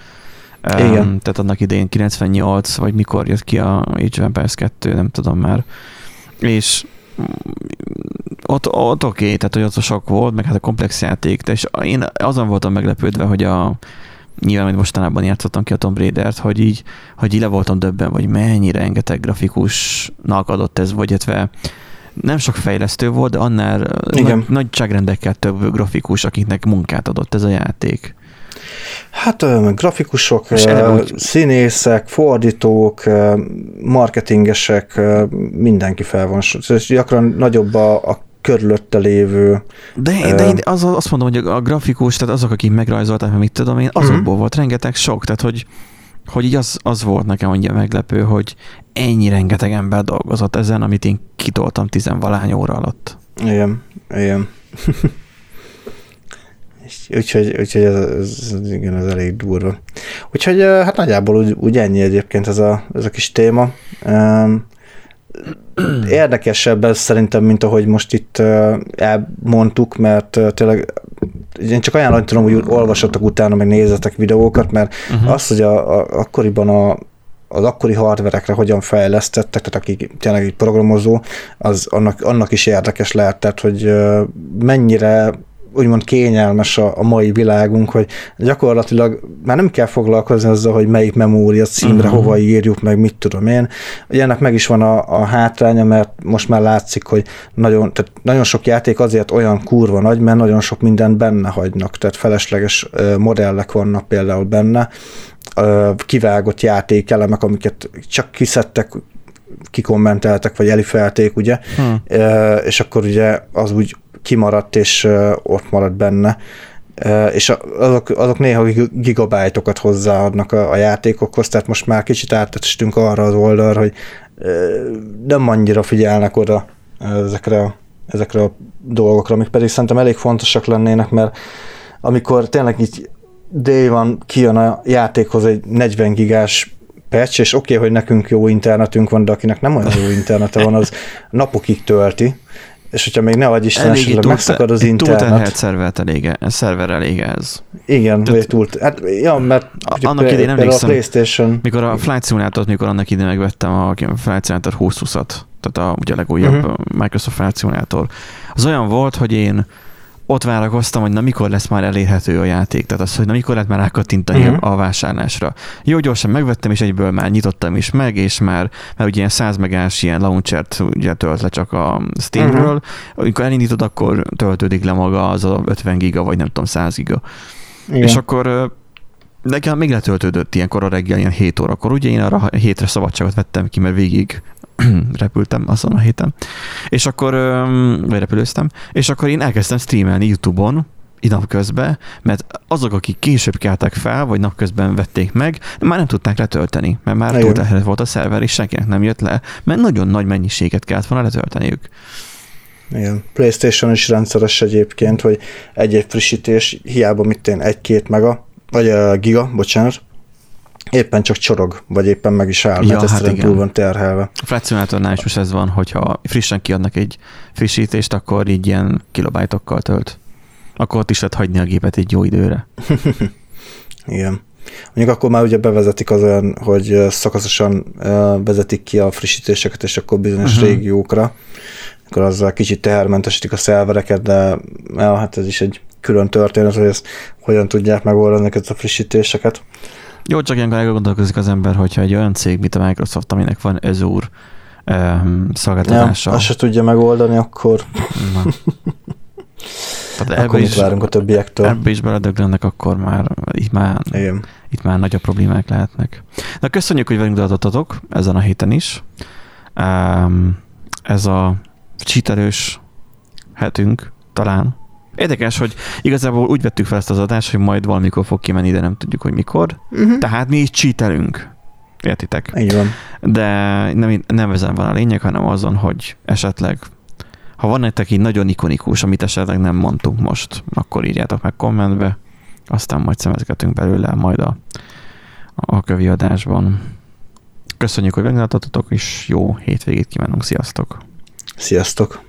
Igen. Um, tehát annak idején 98, vagy mikor jött ki a Age of Empires 2, nem tudom már. És ott, ott oké, okay, tehát hogy ott a sok volt, meg hát a komplex játék, de és én azon voltam meglepődve, hogy a nyilván, hogy mostanában játszottam ki a Tomb Raider-t, hogy így, hogy így le voltam döbben, hogy mennyi rengeteg grafikusnak adott ez, vagy illetve nem sok fejlesztő volt, de annál Igen. nagy, nagyságrendekkel több grafikus, akiknek munkát adott ez a játék. Hát grafikusok, úgy... színészek, fordítók, marketingesek, mindenki fel van. És gyakran nagyobb a, a körülötte lévő... De, de én az, azt mondom, hogy a grafikus, tehát azok, akik megrajzolták, mit tudom én, azokból uh-huh. volt rengeteg sok, tehát hogy, hogy így az, az volt nekem annyira meglepő, hogy ennyi rengeteg ember dolgozott ezen, amit én kitoltam tizenvalány óra alatt. Igen, igen. úgyhogy, úgyhogy ez, ez, igen, ez elég durva. Úgyhogy hát nagyjából úgy, úgy ennyi egyébként ez a, ez a kis téma. Érdekesebb ez szerintem, mint ahogy most itt elmondtuk, mert tényleg én csak ajánlani tudom, hogy olvassatok utána, meg nézzetek videókat, mert uh-huh. az, hogy a, a, akkoriban a, az akkori hardverekre hogyan fejlesztettek, tehát aki tényleg egy programozó, az annak, annak is érdekes lehet, tehát hogy mennyire úgymond kényelmes a, a mai világunk, hogy gyakorlatilag már nem kell foglalkozni azzal, hogy melyik memória címre uh-huh. hova írjuk, meg mit tudom én. Ugye ennek meg is van a, a hátránya, mert most már látszik, hogy nagyon, tehát nagyon sok játék azért olyan kurva nagy, mert nagyon sok mindent benne hagynak, tehát felesleges modellek vannak például benne, kivágott játékelemek, amiket csak kiszedtek, kikommenteltek, vagy elifelték, ugye, hmm. és akkor ugye az úgy kimaradt, és ott maradt benne. És azok, azok néha gigabájtokat hozzáadnak a, a játékokhoz, tehát most már kicsit átestünk arra az oldalra, hogy nem annyira figyelnek oda ezekre a, ezekre a dolgokra, amik pedig szerintem elég fontosak lennének, mert amikor tényleg így day van, kijön a játékhoz egy 40 gigás patch, és oké, okay, hogy nekünk jó internetünk van, de akinek nem olyan jó internete van, az napokig tölti, és hogyha még ne vagy Isten, esetleg megszakad az internet. Túlterhelt szervert elég, szerver elég ez. Igen, Tehát, vagy túl, hát, ja, mert annak idején emlékszem, a PlayStation. mikor a Flight simulator mikor annak idején megvettem a Flight Simulator 2020-at, tehát a, ugye a legújabb uh-huh. Microsoft Flight Simulator, az olyan volt, hogy én ott várakoztam, hogy na mikor lesz már elérhető a játék, tehát az, hogy na mikor lehet már rákattintani uh-huh. a vásárlásra. Jó, gyorsan megvettem, és egyből már nyitottam is meg, és már, már ugye ilyen 100 megás ilyen launchert ugye tölt le csak a Steamről. Uh-huh. Amikor elindítod, akkor töltődik le maga az a 50 giga, vagy nem tudom, 100 giga. Igen. És akkor nekem még letöltődött ilyenkor a reggel, ilyen 7 órakor. Ugye én arra hétre szabadságot vettem ki, mert végig repültem azon a héten, és akkor, vagy repülőztem, és akkor én elkezdtem streamelni YouTube-on, napközben, mert azok, akik később keltek fel, vagy napközben vették meg, már nem tudták letölteni, mert már túlterhelt volt a szerver, és senkinek nem jött le, mert nagyon nagy mennyiséget kellett volna letölteniük. Igen. PlayStation is rendszeres egyébként, hogy egy-egy frissítés, hiába mit én, egy-két mega, vagy uh, giga, bocsánat, éppen csak csorog, vagy éppen meg is áll, ja, mert hát túl van terhelve. A Flight is most ez van, hogyha frissen kiadnak egy frissítést, akkor így ilyen kilobájtokkal tölt. Akkor ott is lehet hagyni a gépet egy jó időre. Igen. Mondjuk akkor már ugye bevezetik az olyan, hogy szakaszosan vezetik ki a frissítéseket, és akkor bizonyos uh-huh. régiókra, akkor azzal kicsit tehermentesítik a szervereket, de ja, hát ez is egy külön történet, hogy ezt hogyan tudják megoldani ezeket a frissítéseket. Jó, csak ilyenkor elgondolkozik az ember, hogyha egy olyan cég, mint a Microsoft, aminek van Azure um, szolgáltatása. Ja, azt se tudja megoldani, akkor... Tehát akkor is, várunk a többiektől? Ebbe is beledöglenek, akkor már itt már, Igen. itt már nagyobb problémák lehetnek. Na, köszönjük, hogy velünk adottatok ezen a héten is. Um, ez a csíterős hetünk talán Érdekes, hogy igazából úgy vettük fel ezt az adást, hogy majd valamikor fog kimenni, de nem tudjuk, hogy mikor. Uh-huh. Tehát mi is cheatelünk. Értitek? Így van. De nem, nem ezen van a lényeg, hanem azon, hogy esetleg ha van nektek így nagyon ikonikus, amit esetleg nem mondtunk most, akkor írjátok meg kommentbe, aztán majd szemezgetünk belőle majd a, a kövi adásban. Köszönjük, hogy meglátottatok, és jó hétvégét kívánunk. Sziasztok! Sziasztok!